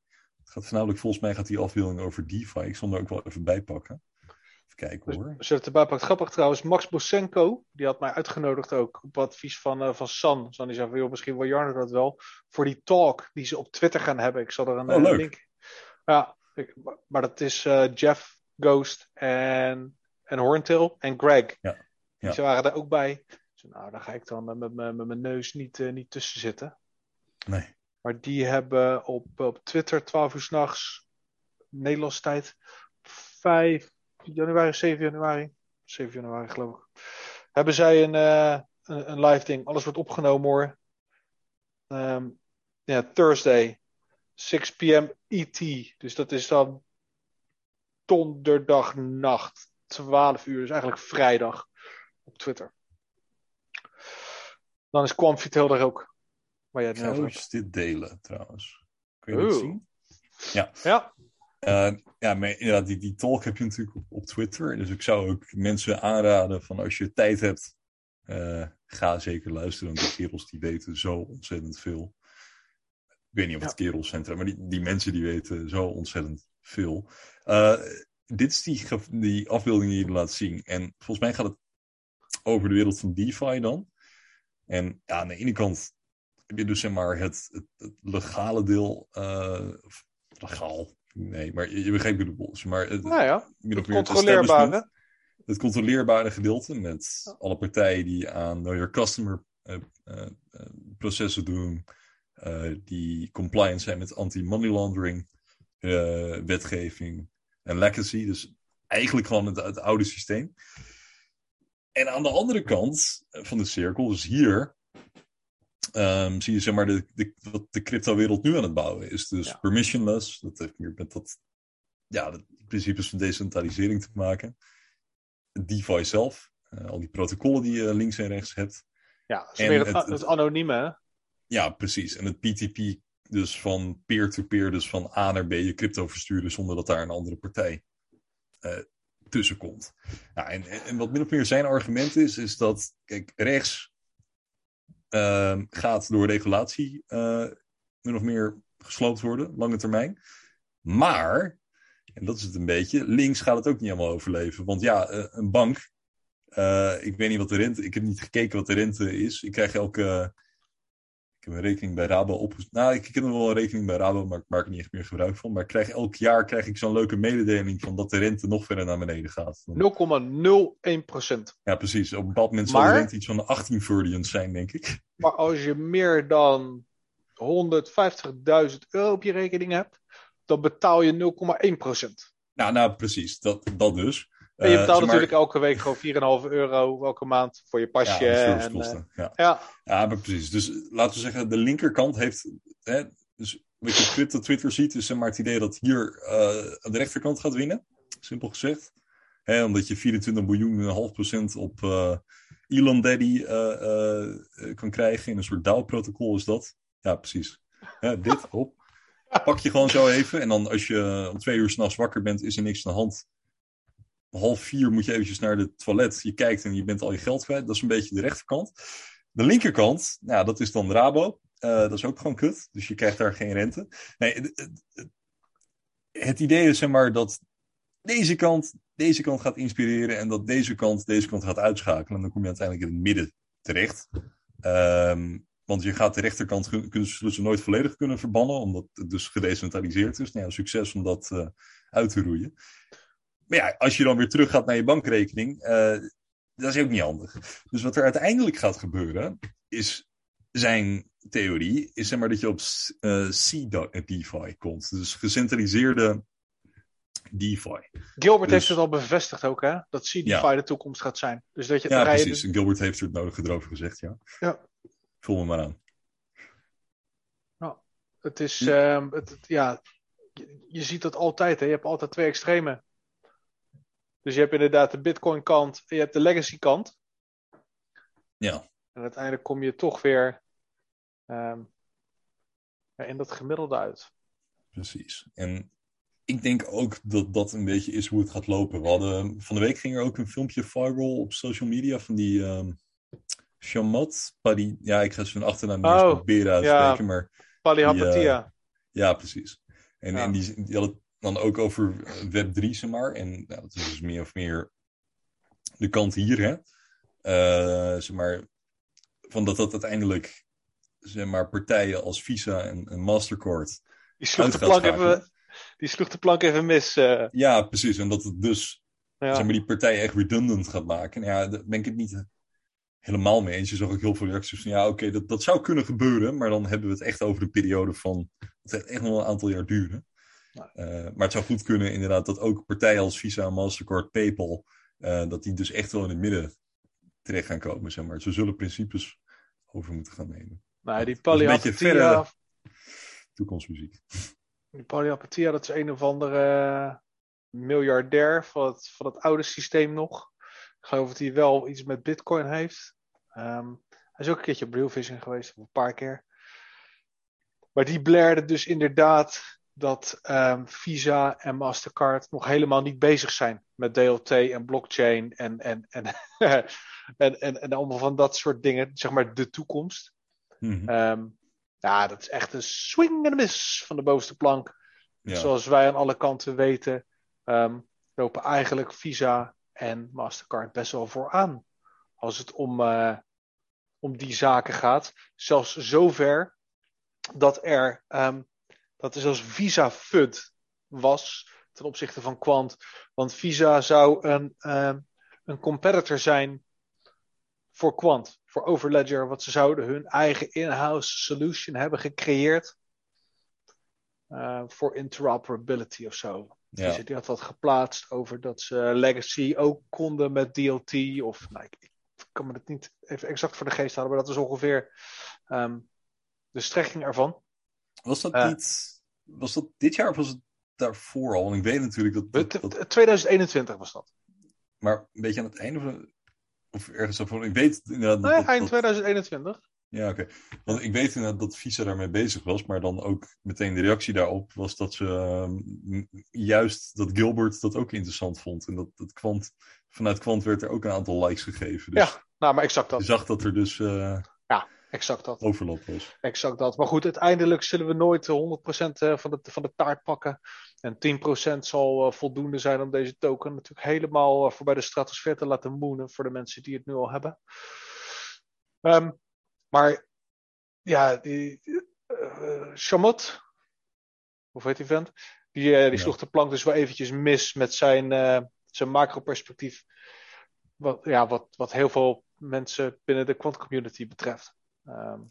Gaat voornamelijk, volgens mij gaat die afbeelding over DeFi. Ik zal er ook wel even bij pakken. Even kijken hoor. Als je het erbij pakt, grappig trouwens. Max Bosenko, die had mij uitgenodigd ook op advies van, uh, van San. San die zei van, joh, misschien wil Jarno dat wel. Voor die talk die ze op Twitter gaan hebben. Ik zal er een oh, link... Ja, ik, maar dat is Jeff Ghost en en Horntail en Greg. Ja. ja. Die waren er ook bij. Dus, nou, daar ga ik dan met, mijn neus niet, niet tussen zitten. Nee. Maar die hebben op, op Twitter 12 uur s'nachts, Nederlandse tijd, 5 januari, 7 januari, 7 januari geloof ik, hebben zij een, uh, een, een, live ding. Alles wordt opgenomen hoor. Um, ja, Thursday, 6 p.m. ET. Dus dat is dan donderdag nacht. 12 uur, dus eigenlijk vrijdag op Twitter. Dan is Quamfitel er ook. Waar jij het over dit delen trouwens. Kun je dat zien? Ja. Ja. Uh, ja, maar inderdaad, die, die talk heb je natuurlijk op, op, Twitter. Dus ik zou ook mensen aanraden van als je tijd hebt, uh, ga zeker luisteren. Want die kerels die weten zo ontzettend veel. Ik weet niet of het ja. kerels zijn, maar die, die mensen die weten zo ontzettend veel. Uh, dit is die, die afbeelding die je laat zien. En volgens mij gaat het over de wereld van DeFi dan. En ja, aan de ene kant heb je dus zeg maar het, het, het legale deel, uh, legaal, nee, maar je, je begrijpt wat ik bedoel. Zeg maar het, nou ja, het controleerbare. Het controleerbare gedeelte met alle partijen die aan Know Your Customer eh, eh, eh, processen doen, eh, die compliant zijn met anti-money laundering eh, wetgeving en legacy. Dus eigenlijk gewoon het, het oude systeem. En aan de andere kant van de cirkel, dus hier, ehm, zie je zeg maar de, de, wat de crypto-wereld nu aan het bouwen is. Dus Ja. permissionless, dat heeft meer met dat, ja, de principes van decentralisering te maken. DeFi zelf, eh, al die protocollen die je links en rechts hebt. Ja, het is En meer het, het- het anonieme. hè? Ja, precies. En het PTP, dus van peer-to-peer, dus van A naar B, je crypto versturen zonder dat daar een andere partij eh tussen komt. Ja, en, en wat min of meer zijn argument is, is dat, kijk, rechts gaat door regulatie eh, min of meer gesloopt worden, lange termijn. Maar, en dat is het een beetje, links gaat het ook niet helemaal overleven. Want ja, eh, een bank, eh, ik weet niet wat de rente, ik heb niet gekeken wat de rente is. Ik krijg elke, ik heb een rekening bij Rabo op. Nou, ik, ik heb nog wel een rekening bij Rabo, maar ik maak er niet echt meer gebruik van. Maar ik krijg elk jaar krijg ik zo'n leuke mededeling van dat de rente nog verder naar beneden gaat. Dan- 0,01 procent. Ja, precies. Op een bepaald moment zal de rente iets van de 18 verdians zijn, denk ik. Maar als je meer dan 150.000 euro op je rekening hebt, dan betaal je 0,1 procent. Nou, nou precies. Dat, dat dus. En je Eh, betaalt maar- natuurlijk elke week gewoon 4,5 euro elke maand voor je pasje. Ja, en, ja. eh, ja, Ja, maar precies. Dus laten we zeggen, de linkerkant heeft. Hè, dus wat je op Twitter, Twitter ziet, is zeg maar het idee dat hier eh, de rechterkant gaat winnen. Simpel gezegd. Hè, omdat je 24 miljoen en een half procent op Elon Daddy kan krijgen. In een soort DAO-protocol is dat. Ja, precies. Hè, dit, hop. Pak je gewoon zo even. En dan als je om twee uur s'nachts wakker bent, is er niks aan de hand. Half vier moet je eventjes naar de toilet. Je kijkt en je bent al je geld kwijt. Dat is een beetje de rechterkant. De linkerkant, nou, dat is dan Rabo. Eh, dat is ook gewoon kut. Dus je krijgt daar geen rente. Nee, het, idee is zeg maar dat deze kant deze kant gaat inspireren en dat deze kant deze kant gaat uitschakelen. En dan kom je uiteindelijk in het midden terecht. Ehm, want je gaat de rechterkant kun- kunnen ze nooit volledig kunnen verbannen, omdat het dus gedecentraliseerd is. Nou succes om dat eh, uit te roeien. Maar ja, als je dan weer terug gaat naar je bankrekening, eh, dat is ook niet handig. Dus wat er uiteindelijk gaat gebeuren, is zijn theorie, is zeg maar dat je op eh C-DeFi komt. Dus gecentraliseerde DeFi. Gilbert Dus- heeft het al bevestigd ook, hè? Dat CDFI Ja. de toekomst gaat zijn. Dus dat je Ja, precies. En Gilbert heeft er het nodige erover gezegd, ja. Ja. Vul me maar aan. Het is, ehm, het, het- ja, je, je ziet dat altijd, hè? Je hebt altijd twee extremen. Dus je hebt inderdaad de Bitcoin kant en je hebt de legacy kant. Ja. En uiteindelijk kom je toch weer ehm, in dat gemiddelde uit. Precies. En ik denk ook dat dat een beetje is hoe het gaat lopen. We hadden, van de week ging er ook een filmpje viral op social media van die ehm Shamat. Ja, ik ga zijn achternaam niet Oh, proberen uit te ja. spreken, maar Polyhapatia. ja, precies. En, Ja. en die, die had het dan ook over Web 3, zeg maar. En nou, dat is dus meer of meer de kant hier, hè. Eh, zeg maar, van dat dat uiteindelijk, zeg maar, partijen als Visa en, en Mastercard die, sloeg de plank even, die sloeg de plank even mis. eh. Ja, precies. En dat het dus ja. zeg maar, die partij echt redundant gaat maken. Nou ja, daar ben ik het niet helemaal mee eens. Je zag ook heel veel reacties van ja, oké, dat, dat zou kunnen gebeuren. Maar dan hebben we het echt over een periode van. Het gaat echt nog een aantal jaar duren. Eh, maar het zou goed kunnen, inderdaad, dat ook partijen als Visa, Mastercard, PayPal. eh, dat die dus echt wel in het midden terecht gaan komen. Zeg maar. Ze zullen principes over moeten gaan nemen. Nou, die verre- Toekomstmuziek. die polyhapatia, dat is een of andere miljardair van het, van het oude systeem nog. Ik geloof dat hij wel iets met bitcoin heeft. Ehm, hij is ook een keertje op Real Vision geweest, een paar keer. Maar die blairde dus inderdaad dat ehm, Visa en Mastercard nog helemaal niet bezig zijn met DLT en blockchain en, en, en, en, en, en allemaal van dat soort dingen. Zeg maar de toekomst. Mhm. Ehm, ja, dat is echt een swing en een miss van de bovenste plank. ja. Zoals wij aan alle kanten weten, ehm, lopen eigenlijk Visa en Mastercard best wel vooraan. Als het om, eh, om die zaken gaat. Zelfs zover dat er, um, dat er zelfs Visa FUD was ten opzichte van Quant. Want Visa zou een, um, een competitor zijn voor Quant, voor Overledger. Want ze zouden hun eigen in-house solution hebben gecreëerd uh, voor interoperability of zo. Ja. Dus die had wat geplaatst over dat ze Legacy ook konden met DLT. Of nou, ik, ik, kan me het niet even exact voor de geest halen, maar dat is ongeveer um, de strekking ervan. Was dat niet. Was dat dit jaar of was het daarvoor al? Want ik weet natuurlijk dat. dat, dat... 2021 was dat. Maar een beetje aan het einde van. Of ergens daarvoor. Ik weet inderdaad. Nee, dat, eind 2021. Ja, oké. Okay. Want ik weet inderdaad dat Visa daarmee bezig was, maar dan ook meteen de reactie daarop was dat ze uh, juist dat Gilbert dat ook interessant vond. En dat, dat kwant, vanuit Kwant werd er ook een aantal likes gegeven. Dus ja, nou, maar exact dat. Je zag dat er dus uh, ja, exact dat. overlap was. Exact dat. Maar goed, uiteindelijk zullen we nooit 100% eh, van de, van de taart pakken. En 10% zal uh, voldoende zijn om deze token natuurlijk helemaal voorbij de stratosfeer te laten moenen voor de mensen die het nu al hebben. Um, maar ja, die uh, Chamot, hoe heet die vent? Die, uh, die ja. sloeg de plank dus wel eventjes mis met zijn, uh, zijn macro-perspectief. Wat, ja, wat, wat heel veel mensen binnen de quant community betreft. Um,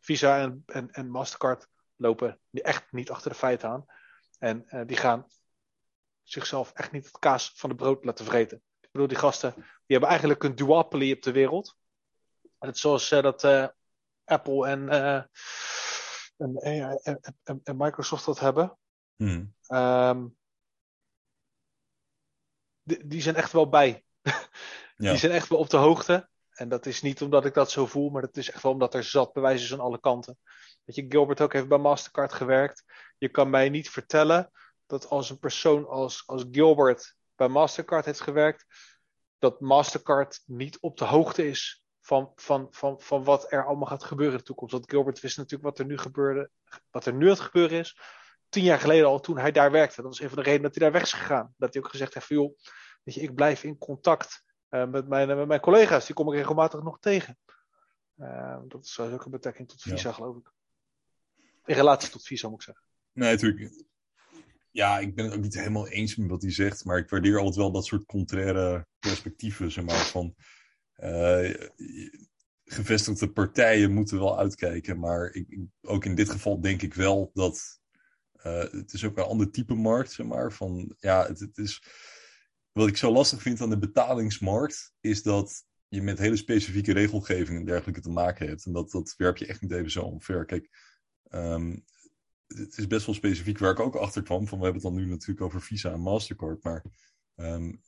Visa en, en, en Mastercard lopen echt niet achter de feiten aan. En uh, die gaan zichzelf echt niet het kaas van de brood laten vreten. Ik bedoel, die gasten die hebben eigenlijk een duopoly op de wereld. Net zoals uh, dat uh, Apple en, en, en, en, en, Microsoft dat hebben. Hmm. Um, die, die, zijn echt wel bij. ja. Die zijn echt wel op de hoogte. En dat is niet omdat ik dat zo voel, maar dat is echt wel omdat er zat bewijs is aan alle kanten. Weet je, Gilbert ook heeft bij Mastercard gewerkt. Je kan mij niet vertellen dat als een persoon als, als Gilbert bij Mastercard heeft gewerkt, dat Mastercard niet op de hoogte is van, van, van, van wat er allemaal gaat gebeuren in de toekomst. Want Gilbert wist natuurlijk wat er nu gebeurde, wat er nu aan het gebeuren is. Tien jaar geleden al, toen hij daar werkte. Dat was een van de redenen dat hij daar weg is gegaan. Dat hij ook gezegd heeft: joh, weet je, ik blijf in contact met, mijn, met mijn collega's. Die kom ik regelmatig nog tegen. Uh, dat is ook een betrekking tot Visa, ja. geloof ik. In relatie tot Visa, moet ik zeggen. Nee, natuurlijk. Ja, ik ben het ook niet helemaal eens met wat hij zegt. Maar ik waardeer altijd wel dat soort contraire perspectieven. Zeg maar, van uh, gevestigde partijen moeten wel uitkijken. Maar ik, ook in dit geval denk ik wel dat. Uh, het is ook een ander type markt, zeg maar. Van, ja, het, het, is. Wat ik zo lastig vind aan de betalingsmarkt, is dat je met hele specifieke regelgeving en dergelijke te maken hebt. En dat, dat werp je echt niet even zo omver. Kijk, um, het is best wel specifiek waar ik ook achter kwam. Van, we hebben het dan nu natuurlijk over Visa en Mastercard. Maar um,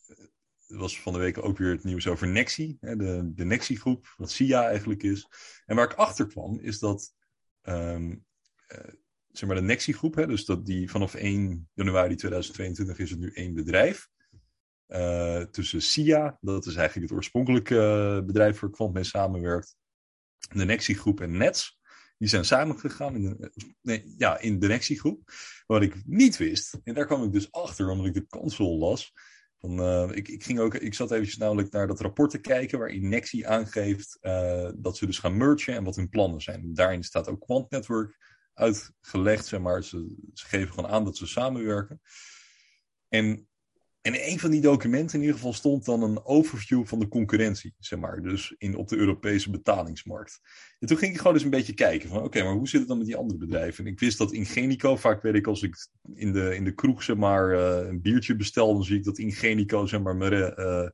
er was van de week ook weer het nieuws over Nexi, hè, de, de Nexi-groep, wat SIA eigenlijk is. En waar ik achter kwam, is dat um, uh, zeg maar de Nexi-groep, dus dat die vanaf 1 januari 2022 is het nu één bedrijf. Uh, tussen SIA, dat is eigenlijk het oorspronkelijke bedrijf waar Quant mee samenwerkt, de Nexi-groep en Nets. Die zijn samengegaan in de, nee, ja, in de Nexi-groep. Wat ik niet wist, en daar kwam ik dus achter omdat ik de console las, uh, ik, ik, ging ook, ik zat eventjes namelijk naar dat rapport te kijken waarin Nexi aangeeft dat ze dus gaan mergen en wat hun plannen zijn. Daarin staat ook Quant Network uitgelegd, zeg maar. Ze, ze geven gewoon aan dat ze samenwerken. En en in een van die documenten in ieder geval stond dan een overview van de concurrentie, zeg maar. Dus in, op de Europese betalingsmarkt. En toen ging ik gewoon eens een beetje kijken van, oké, maar hoe zit het dan met die andere bedrijven? En ik wist dat Ingenico, vaak weet ik als ik in de, in de kroeg, zeg maar, uh, een biertje bestel, dan zie ik dat Ingenico, zeg maar, mijn, uh,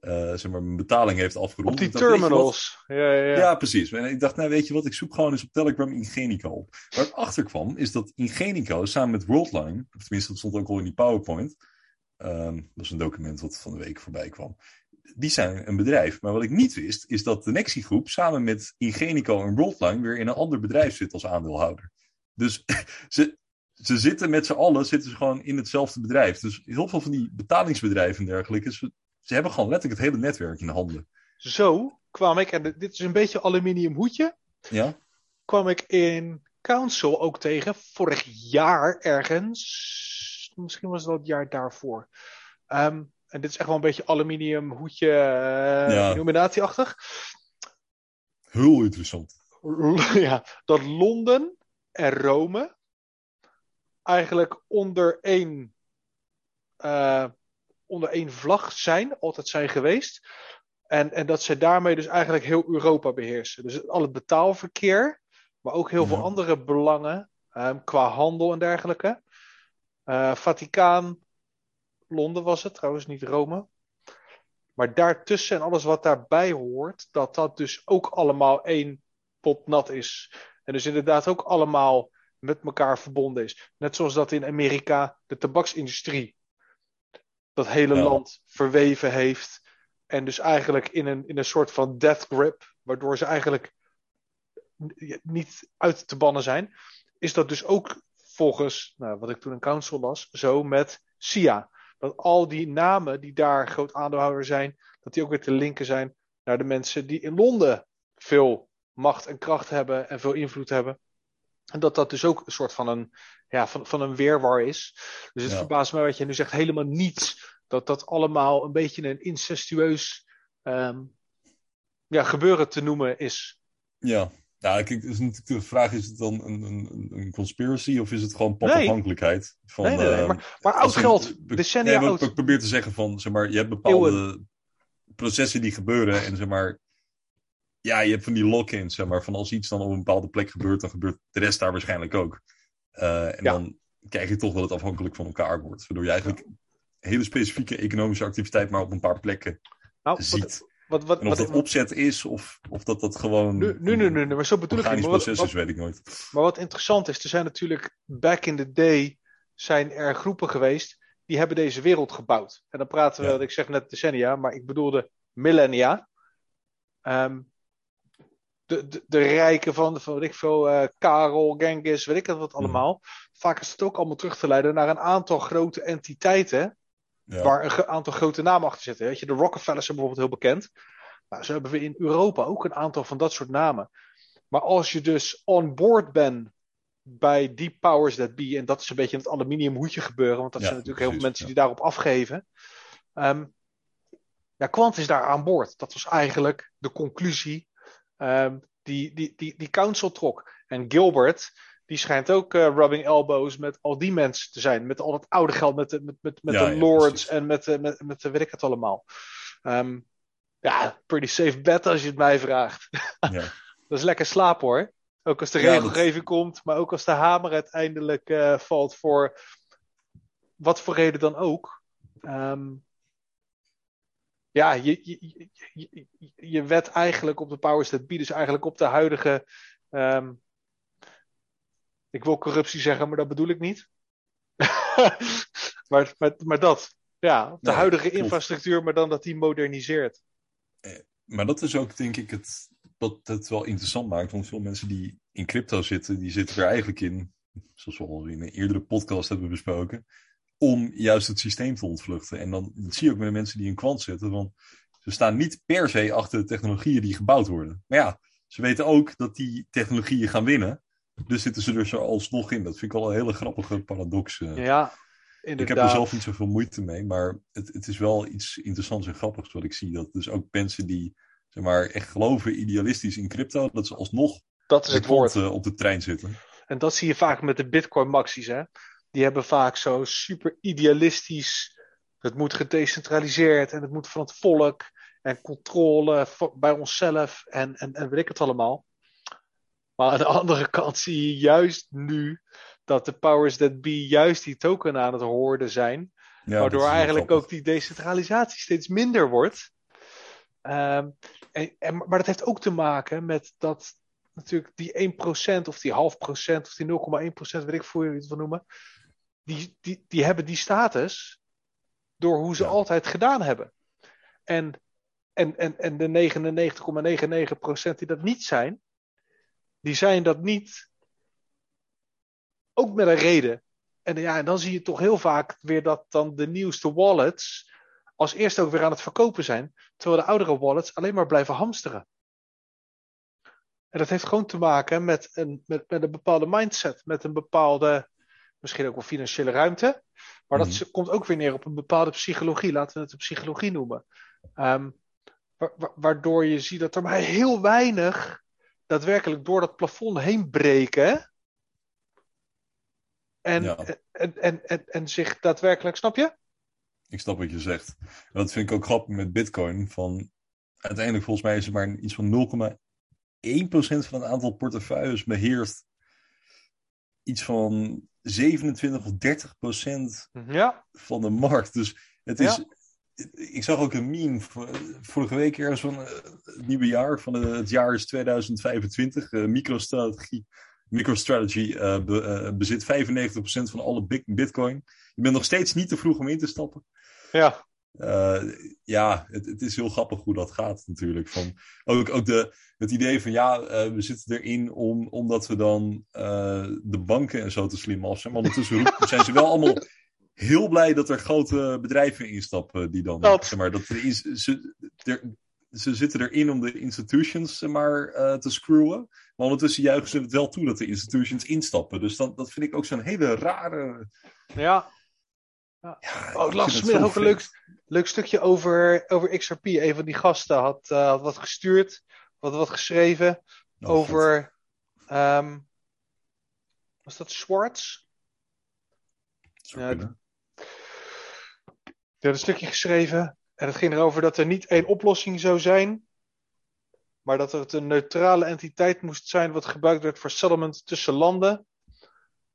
uh, zeg maar, mijn betaling heeft afgerond. Op die terminals. Ja, ja, ja. ja, precies. En ik dacht, nou weet je wat, ik zoek gewoon eens op Telegram Ingenico op. Waar ik achter kwam, is dat Ingenico samen met Worldline, of tenminste dat stond ook al in die PowerPoint Um, dat is een document wat van de week voorbij kwam. Die zijn een bedrijf. Maar wat ik niet wist, is dat de Nexi-groep samen met Ingenico en Worldline weer in een ander bedrijf zit als aandeelhouder. Dus ze, ze zitten met z'n allen zitten ze gewoon in hetzelfde bedrijf. Dus heel veel van die betalingsbedrijven en dergelijke, ze, ze hebben gewoon letterlijk het hele netwerk in de handen. Zo kwam ik, en dit is een beetje aluminium hoedje. Ja. Kwam ik in Council ook tegen, vorig jaar ergens misschien was het wel het jaar daarvoor. Um, en dit is echt wel een beetje aluminium hoedje uh, ja. illuminatieachtig. Heel interessant. ja, dat Londen en Rome eigenlijk onder één, uh, onder één vlag zijn, altijd zijn geweest. En, en dat zij daarmee dus eigenlijk heel Europa beheersen. Dus al het betaalverkeer, maar ook heel Ja. veel andere belangen um, qua handel en dergelijke. Uh, Vaticaan, Londen was het trouwens, niet Rome. Maar daartussen en alles wat daarbij hoort, dat dat dus ook allemaal één pot nat is. En dus inderdaad ook allemaal met elkaar verbonden is. Net zoals dat in Amerika de tabaksindustrie dat hele Ja. land verweven heeft. En dus eigenlijk in een, in een soort van death grip, waardoor ze eigenlijk niet uit te bannen zijn. Is dat dus ook volgens nou, wat ik toen in council las, zo met SIA. Dat al die namen die daar groot aandeelhouder zijn, dat die ook weer te linken zijn naar de mensen die in Londen veel macht en kracht hebben en veel invloed hebben. En dat dat dus ook een soort van een, ja, van, van een weerwar is. Dus het Ja. verbaast me wat je nu zegt helemaal niets. Dat dat allemaal een beetje een incestueus ehm, ja, gebeuren te noemen is. Ja. Ja, kijk, is natuurlijk de vraag: is het dan een, een, een conspiracy of is het gewoon padafhankelijkheid? Van, nee, nee, nee. eh, Maar, maar oud geld, decennia nee, oud. ik probeer te zeggen van, zeg maar, je hebt bepaalde processen die gebeuren en zeg maar, ja, je hebt van die lock-ins, zeg maar, van als iets dan op een bepaalde plek gebeurt, dan gebeurt de rest daar waarschijnlijk ook. Eh, en Ja. dan krijg je toch dat het afhankelijk van elkaar wordt, waardoor je eigenlijk hele specifieke economische activiteit maar op een paar plekken Nou, ziet. wat, wat, En of wat, dat opzet is of, of dat dat gewoon nu, nu, nu, nu, nu, maar zo bedoel ik niet. Maar proces is, weet ik nooit. Maar wat interessant is, er zijn natuurlijk back in the day zijn er groepen geweest die hebben deze wereld gebouwd. En dan praten we, Ja. ik zeg net decennia, maar ik bedoelde millennia. Ehm, de, de, de rijken van, van weet ik veel, eh, Karel, Genghis, weet ik wat allemaal. Vaak is het ook allemaal terug te leiden naar een aantal grote entiteiten Ja. waar een aantal grote namen achter zitten. Weet je, de Rockefellers zijn bijvoorbeeld heel bekend. Nou, zo hebben we in Europa ook een aantal van dat soort namen. Maar als je dus on board bent bij die powers that be, en dat is een beetje het aluminiumhoedje gebeuren, want dat Ja, zijn natuurlijk heel veel mensen die daarop afgeven. Ehm, ja, Quant is daar aan boord. Dat was eigenlijk de conclusie ehm, die, die, die, die Council trok. En Gilbert, die schijnt ook eh, rubbing elbows met al die mensen te zijn. Met al dat oude geld, met de, met, met, met Ja, de lords en met, de- met, met de weet ik het allemaal. Ehm, ja, pretty safe bet als je het mij vraagt. Ja. Dat is lekker slapen hoor. Ook als de regelgeving komt, maar ook als de hamer uiteindelijk eh, valt voor wat voor reden dan ook. Ehm, ja, je, je, je, je, je wet eigenlijk op de powers that be, dus eigenlijk op de huidige. ehm, ik wil corruptie zeggen, maar dat bedoel ik niet. maar, maar, maar dat. Ja, de Nee, huidige infrastructuur, maar dan dat die moderniseert. Maar dat is ook, denk ik, het, wat het wel interessant maakt. Want veel mensen die in crypto zitten, die zitten er eigenlijk in, zoals we al in een eerdere podcast hebben besproken, om juist het systeem te ontvluchten. En dan zie je ook met de mensen die in kwant zitten. Want ze staan niet per se achter de technologieën die gebouwd worden. Maar ja, ze weten ook dat die technologieën gaan winnen. Dus zitten ze er zo alsnog in. Dat vind ik wel een hele grappige paradox. eh. Ja, inderdaad. Ik heb er zelf niet zoveel moeite mee, maar het, het is wel iets interessants en grappigs wat ik zie. Dat dus ook mensen die zeg maar, echt geloven idealistisch in crypto, dat ze alsnog dat is het woord. klanten op de trein zitten. En dat zie je vaak met de Bitcoin-maxies. Hè? Die hebben vaak zo super idealistisch. Het moet gedecentraliseerd en het moet van het volk. En controle bij onszelf en, en, en weet ik het allemaal. Maar aan de andere kant zie je juist nu dat de powers that be juist die token aan het hoorden zijn. Ja, waardoor eigenlijk ook die decentralisatie steeds minder wordt. Ehm, en, en, maar dat heeft ook te maken met dat natuurlijk die 1% of die half procent of die 0,1%, weet ik voor je het wil noemen, die, die, die hebben die status door hoe ze Ja. altijd gedaan hebben. En, en, en, en de 99,99% die dat niet zijn, die zijn dat niet ook met een reden. En, ja, en dan zie je toch heel vaak weer dat dan de nieuwste wallets als eerste ook weer aan het verkopen zijn, terwijl de oudere wallets alleen maar blijven hamsteren. En dat heeft gewoon te maken met een, met, met een bepaalde mindset, met een bepaalde, misschien ook wel financiële ruimte. Maar dat Mhm. komt ook weer neer op een bepaalde psychologie, laten we het een psychologie noemen. Ehm, waardoor je ziet dat er maar heel weinig daadwerkelijk door dat plafond heen breken. En, en, en, en, en, zich daadwerkelijk, snap je? Ik snap wat je zegt. Dat vind ik ook grappig met Bitcoin. Van, uiteindelijk volgens mij is er maar iets van 0,1% van het aantal portefeuilles beheerst. Iets van 27 of 30 procent ja. van de markt. Dus het is. Ik zag ook een meme vorige week ergens van uh, het nieuwe jaar. Van het jaar is 2025. Uh, MicroStrategy, MicroStrategy uh, be, bezit 95% van alle bitcoin. Je bent nog steeds niet te vroeg om in te stappen. Ja. Uh, ja, het, het, is heel grappig hoe dat gaat natuurlijk. Van, ook ook de, het idee van ja, we zitten erin om, omdat we dan de banken en zo te slim af zijn. Maar ondertussen zijn ze wel allemaal heel blij dat er grote bedrijven instappen die dan. Dat. Zeg maar, dat de, ze, er, ze zitten erin om de institutions maar te screwen. Maar ondertussen juichen ze het wel toe dat de institutions instappen. Dus dan, dat vind ik ook zo'n hele rare. Ja. Ja. oh, las vanmiddag ook een leuk, leuk stukje over, over XRP. Een van die gasten had, uh, had wat gestuurd, had wat geschreven oh, over. Um, was dat Schwartz? Ja, die had een stukje geschreven. En het ging erover dat er niet één oplossing zou zijn. Maar dat het een neutrale entiteit moest zijn wat gebruikt werd voor settlement tussen landen.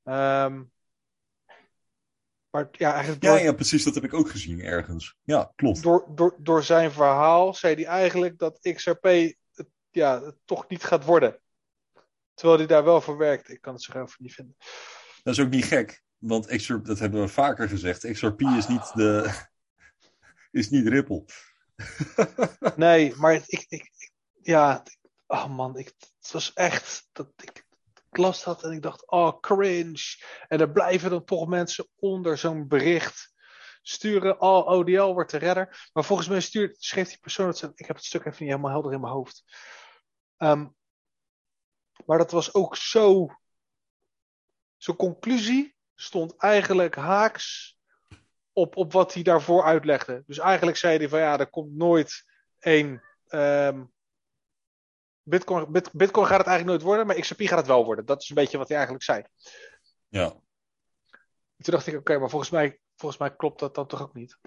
Um, maar ja, eigenlijk ja, ja, precies, dat heb ik ook gezien ergens. Ja, klopt. Door, door, door zijn verhaal zei hij eigenlijk dat XRP het, ja, het toch niet gaat worden. Terwijl hij daar wel voor werkt. Ik kan het zo even niet vinden. Dat is ook niet gek, want XRP, dat hebben we vaker gezegd. XRP is niet de. Is niet Ripple. nee, maar ik, ik, ja, oh man, ik, het was echt. Dat, ik, ik las dat en ik dacht, oh, cringe. En er blijven dan toch mensen onder zo'n bericht sturen. Oh, ODL wordt de redder. Maar volgens mij stuurt, schreef die persoon het. Ik heb het stuk even niet helemaal helder in mijn hoofd. Um, maar dat was ook zo. Zijn conclusie stond eigenlijk haaks op, op wat hij daarvoor uitlegde. Dus eigenlijk zei hij van ja, er komt nooit één um, Bitcoin, Bitcoin gaat het eigenlijk nooit worden, maar XRP gaat het wel worden. Dat is een beetje wat hij eigenlijk zei. Ja. Toen dacht ik, oké, maar volgens mij, volgens mij klopt dat dan toch ook niet?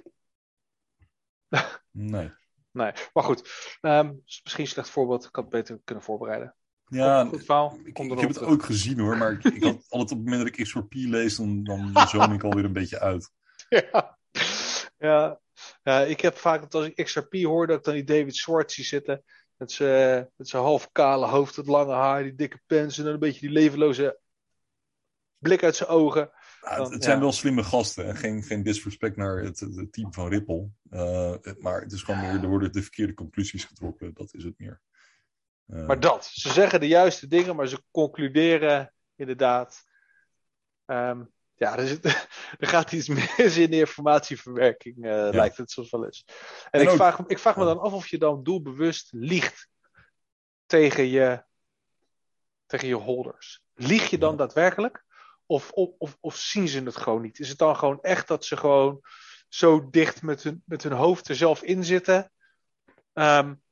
nee. Nee, maar goed. Um, misschien een slecht voorbeeld. Ik had het beter kunnen voorbereiden. Ja, goed, goed ik, ik, heb het ook gezien hoor, maar ik, ik had altijd op het moment dat ik XRP lees, dan, dan zoom ik alweer een beetje uit. Ja. ja. Ja, ik heb vaak dat als ik XRP hoor, dat ik dan die David Schwartz zie zitten. Met zijn half kale hoofd, het lange haar, die dikke pens en dan een beetje die levenloze blik uit zijn ogen. Ja, het, zijn wel slimme gasten. En geen, geen disrespect naar het, het team van Ripple. Uh, maar het is gewoon meer, er worden de verkeerde conclusies getrokken. Dat is het meer. Uh, maar dat, ze zeggen de juiste dingen, maar ze concluderen inderdaad. Um, ja, er, zit, er, gaat iets mis in de informatieverwerking, uh, ja. lijkt het soms wel eens. En, en ik, ook, vraag, ik vraag me dan af of je dan doelbewust liegt tegen je, tegen je holders. Lieg je dan ja. daadwerkelijk? Of, of, of, zien ze het gewoon niet? Is het dan gewoon echt dat ze gewoon zo dicht met hun, met hun hoofd er zelf in zitten? Um,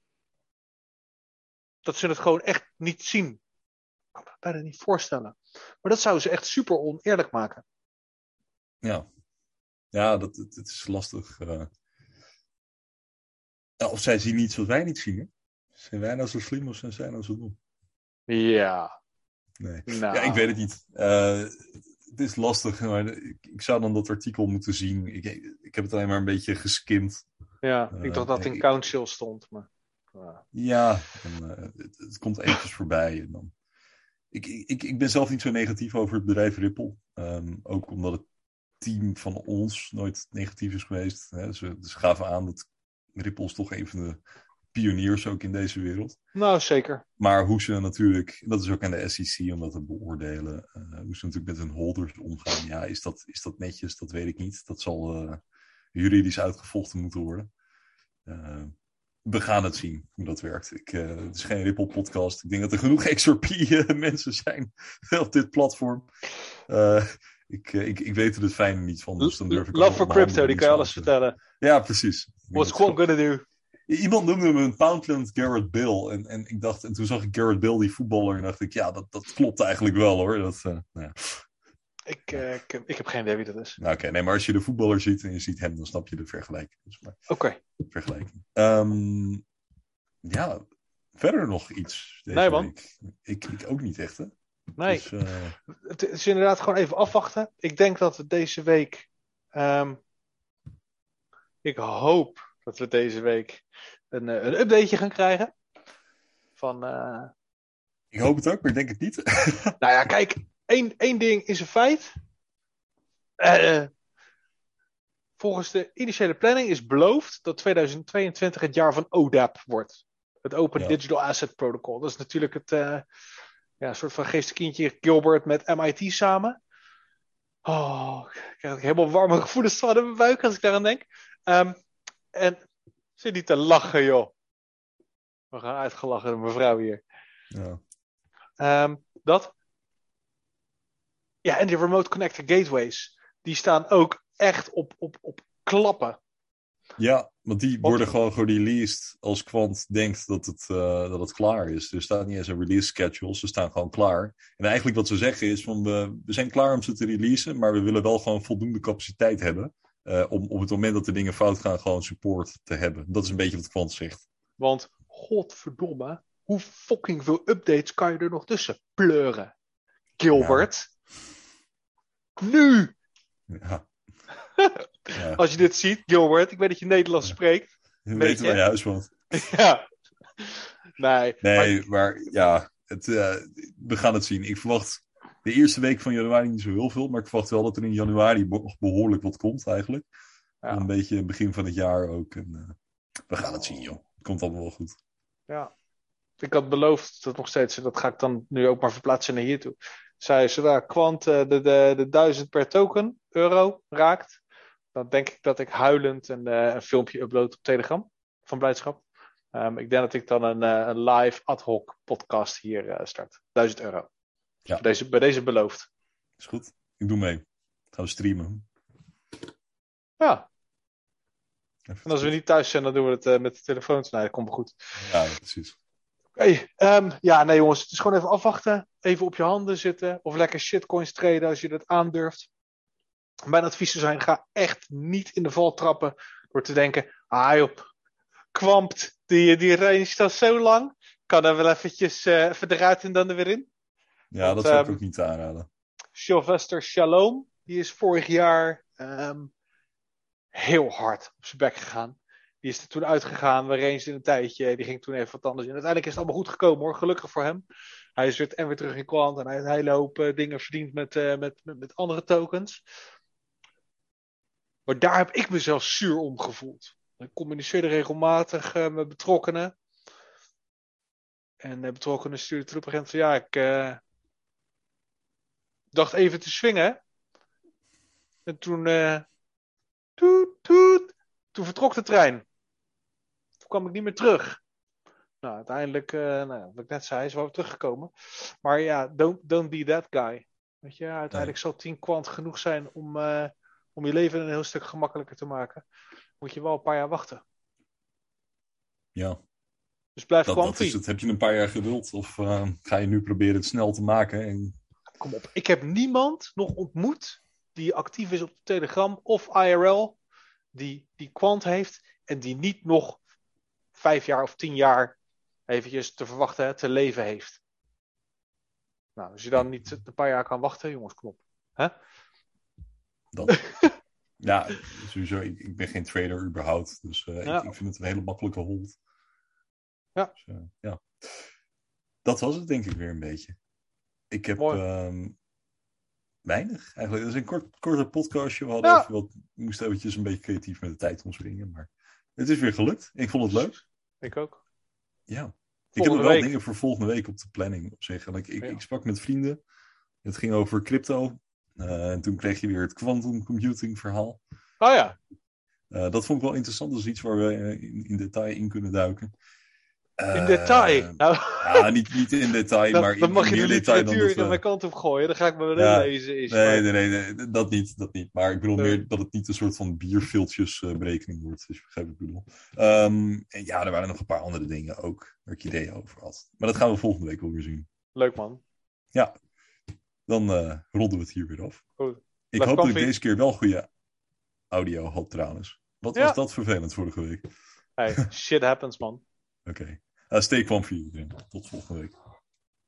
dat ze het gewoon echt niet zien. Ik kan me dat bijna niet voorstellen. Maar dat zou ze echt super oneerlijk maken. Ja, ja dat, het, het is lastig. Uh... of zij zien niets wat wij niet zien. Hè? Zijn wij nou zo slim of zijn zij nou zo dom? Ja. Nee. Nou. Ja, ik weet het niet. Uh, het is lastig, maar ik, ik, zou dan dat artikel moeten zien. Ik, ik heb het alleen maar een beetje geskimd. Ja, ik uh, dacht dat in Council stond. Maar, Ja, en, het, het, komt eventjes voorbij. En dan... ik, ik, ik ben zelf niet zo negatief over het bedrijf Ripple. Um, ook omdat het team van ons nooit negatief is geweest. Hè. Ze, ze gaven aan dat Ripple is toch een van de pioniers ook in deze wereld. Nou, zeker. Maar hoe ze natuurlijk, dat is ook aan de SEC om dat te beoordelen, uh, hoe ze natuurlijk met hun holders omgaan. Ja, is dat, is dat netjes? Dat weet ik niet. Dat zal uh, juridisch uitgevochten moeten worden. Uh, we gaan het zien hoe dat werkt. Ik, het is geen Ripple podcast. Ik denk dat er genoeg XRP mensen zijn op dit platform. Ik, eh, ik, ik weet er het fijne niet van, dus dan durf ik Love for crypto, die kan je alles vertellen. Ja, precies. What's Quant gonna do? Iemand noemde hem een Poundland Garrett Bill. En, en, ik dacht, en toen zag ik Garrett Bill, die voetballer, en dacht ik, ja, dat, dat klopt eigenlijk wel hoor. Dat, uh, nou ja. ik, uh, ik, ik, heb geen idee wie dat is. Nou, Oké, okay, nee, maar als je de voetballer ziet en je ziet hem, dan snap je de vergelijking. Dus Oké. Okay. Vergelijking. Um, ja, verder nog iets. Deze nee, man. Week. Ik, ik ook niet echt, hè? Nee. Dus, uh, het is inderdaad gewoon even afwachten. Ik denk dat we deze week. Um, ik hoop dat we deze week een, een updateje gaan krijgen. Van. Uh... Ik hoop het ook, maar ik denk het niet. nou ja, kijk, één, één ding is een feit. Uh, volgens de initiële planning is beloofd dat 2022 het jaar van ODAP wordt. Het Open ja. Digital Asset Protocol. Dat is natuurlijk het ja, soort van geestenkindje Gilbert met MIT samen. Oh, ik krijg helemaal warme gevoelens van in mijn buik als ik daaraan denk. Um, en zit niet te lachen, joh. We gaan uitgelachen door mevrouw hier. Ja. Um, dat. Ja, en die remote connected gateways. Die staan ook echt op, op, op klappen. Ja, want die worden gewoon gereleased als Quant denkt dat het, uh, dat het klaar is. Er staat niet eens een release schedule, ze staan gewoon klaar. En eigenlijk wat ze zeggen is van we, we zijn klaar om ze te releasen, maar we willen wel gewoon voldoende capaciteit hebben. Uh, om op het moment dat de dingen fout gaan, gewoon support te hebben. Dat is een beetje wat Quant zegt. Want, godverdomme, hoe fucking veel updates kan je er nog tussen pleuren? Gilbert. Ja. Nu! Ja. ja. Als je dit ziet, Gilbert, ik weet dat je Nederlands spreekt. Je weet waar je huis woont. ja. Nee. Nee, maar, maar ja, het, uh, we gaan het zien. Ik verwacht de eerste week van januari niet zo heel veel, maar ik verwacht wel dat er in januari behoorlijk wat komt eigenlijk. Ja. Een beetje begin van het jaar ook. En, uh, we gaan het zien, joh. Het komt allemaal wel goed. Ja. Ik had beloofd dat nog steeds, dat ga ik dan nu ook maar verplaatsen naar hier toe. Zij, zodra Quant uh, de, de, de 1000 per token euro raakt, dan denk ik dat ik huilend een, uh, een filmpje upload op Telegram van blijdschap. Um, ik denk dat ik dan een, een live ad hoc podcast hier start. 1000 euro. Ja. Bij, deze, bij deze beloofd. Is goed. Ik doe mee. Gaan we streamen. Ja. Even en als we niet thuis zijn, dan doen we het uh, met de telefoons. Nee, dat komt goed. Ja, precies. Oké, okay, um, ja, nee jongens, het is gewoon even afwachten. Even op je handen zitten. Of lekker shitcoins traden als je dat aandurft. Mijn adviezen zijn, ga echt niet in de val trappen. Door te denken, ah joh, kwampt, die, die range staat zo lang. Kan er wel eventjes uh, even eruit en dan er weer in. Ja, Want, dat zou ik um, ook niet aanraden. Sylvester Shalom, die is vorig jaar um, heel hard op zijn bek gegaan. Die is er toen uitgegaan, we ranged in een tijdje. Die ging toen even wat anders in. Uiteindelijk is het allemaal goed gekomen hoor, gelukkig voor hem. Hij is weer, en weer terug in kwant en hij heeft een hele hoop uh, dingen verdiend met, uh, met, met, met, andere tokens. Maar daar heb ik mezelf zuur om gevoeld. Ik communiceerde regelmatig uh, met betrokkenen. En de betrokkenen stuurden terug op een van ja, ik dacht even te swingen. En toen, uh, toet, toet, toen vertrok de trein. Toen kwam ik niet meer terug. Nou, uiteindelijk, nou, wat ik net zei, is wel teruggekomen. Maar ja, don't, don't be that guy. Weet je, uiteindelijk nee. zal 10 kwant genoeg zijn om, om je leven een heel stuk gemakkelijker te maken. Moet je wel een paar jaar wachten. Ja. Dus blijf dat, kwant. Dat is het. Heb je een paar jaar geduld? Of uh, ga je nu proberen het snel te maken? En... Kom op. Ik heb niemand nog ontmoet die actief is op Telegram of IRL, die, die kwant heeft en die niet nog vijf jaar of tien jaar eventjes te verwachten, te leven heeft. Nou, als je dan niet een paar jaar kan wachten, jongens, kom op. Hè? Dat. ja, sowieso. Ik, ik, ben geen trader überhaupt. Dus uh, ja. ik, ik, vind het een hele makkelijke hold. Ja. Dus, uh, ja. Dat was het denk ik weer een beetje. Ik heb um, weinig eigenlijk. Dat is een kort, korte podcastje. We hadden Ja. even wat, moesten eventjes een beetje creatief met de tijd omspringen. Maar het is weer gelukt. Ik vond het leuk. Ik ook. Ja. ik heb nog wel week. dingen voor volgende week op de planning op zich. En ik, ik, Ja. ik sprak met vrienden. Het ging over crypto. Eh, en toen kreeg je weer het quantum computing verhaal. Oh ja. Eh, dat vond ik wel interessant. Dat is iets waar we eh, in, in detail in kunnen duiken. In detail. Nou, Ja, niet, niet in detail, dan, maar dan in mag je de detail dan literatuur naar mijn kant op gooien. Dan ga ik me wel Ja. inlezen. Is Nee, maar- nee, nee, nee, dat niet, dat niet. Maar ik bedoel Nee. meer dat het niet een soort van bierviltjesberekening wordt. Dus je begrijpt wat ik bedoel. Ehm, en ja, er waren nog een paar andere dingen ook waar ik ideeën over had. Maar dat gaan we volgende week wel weer zien. Leuk man. Dan eh ronden we het hier weer af. Goed. Ik hoop dat ik deze keer wel goede audio had trouwens. Wat Ja. was dat vervelend vorige week? Hey, shit happens man. Oké. Okay. steek kwam voor iedereen. Tot volgende week.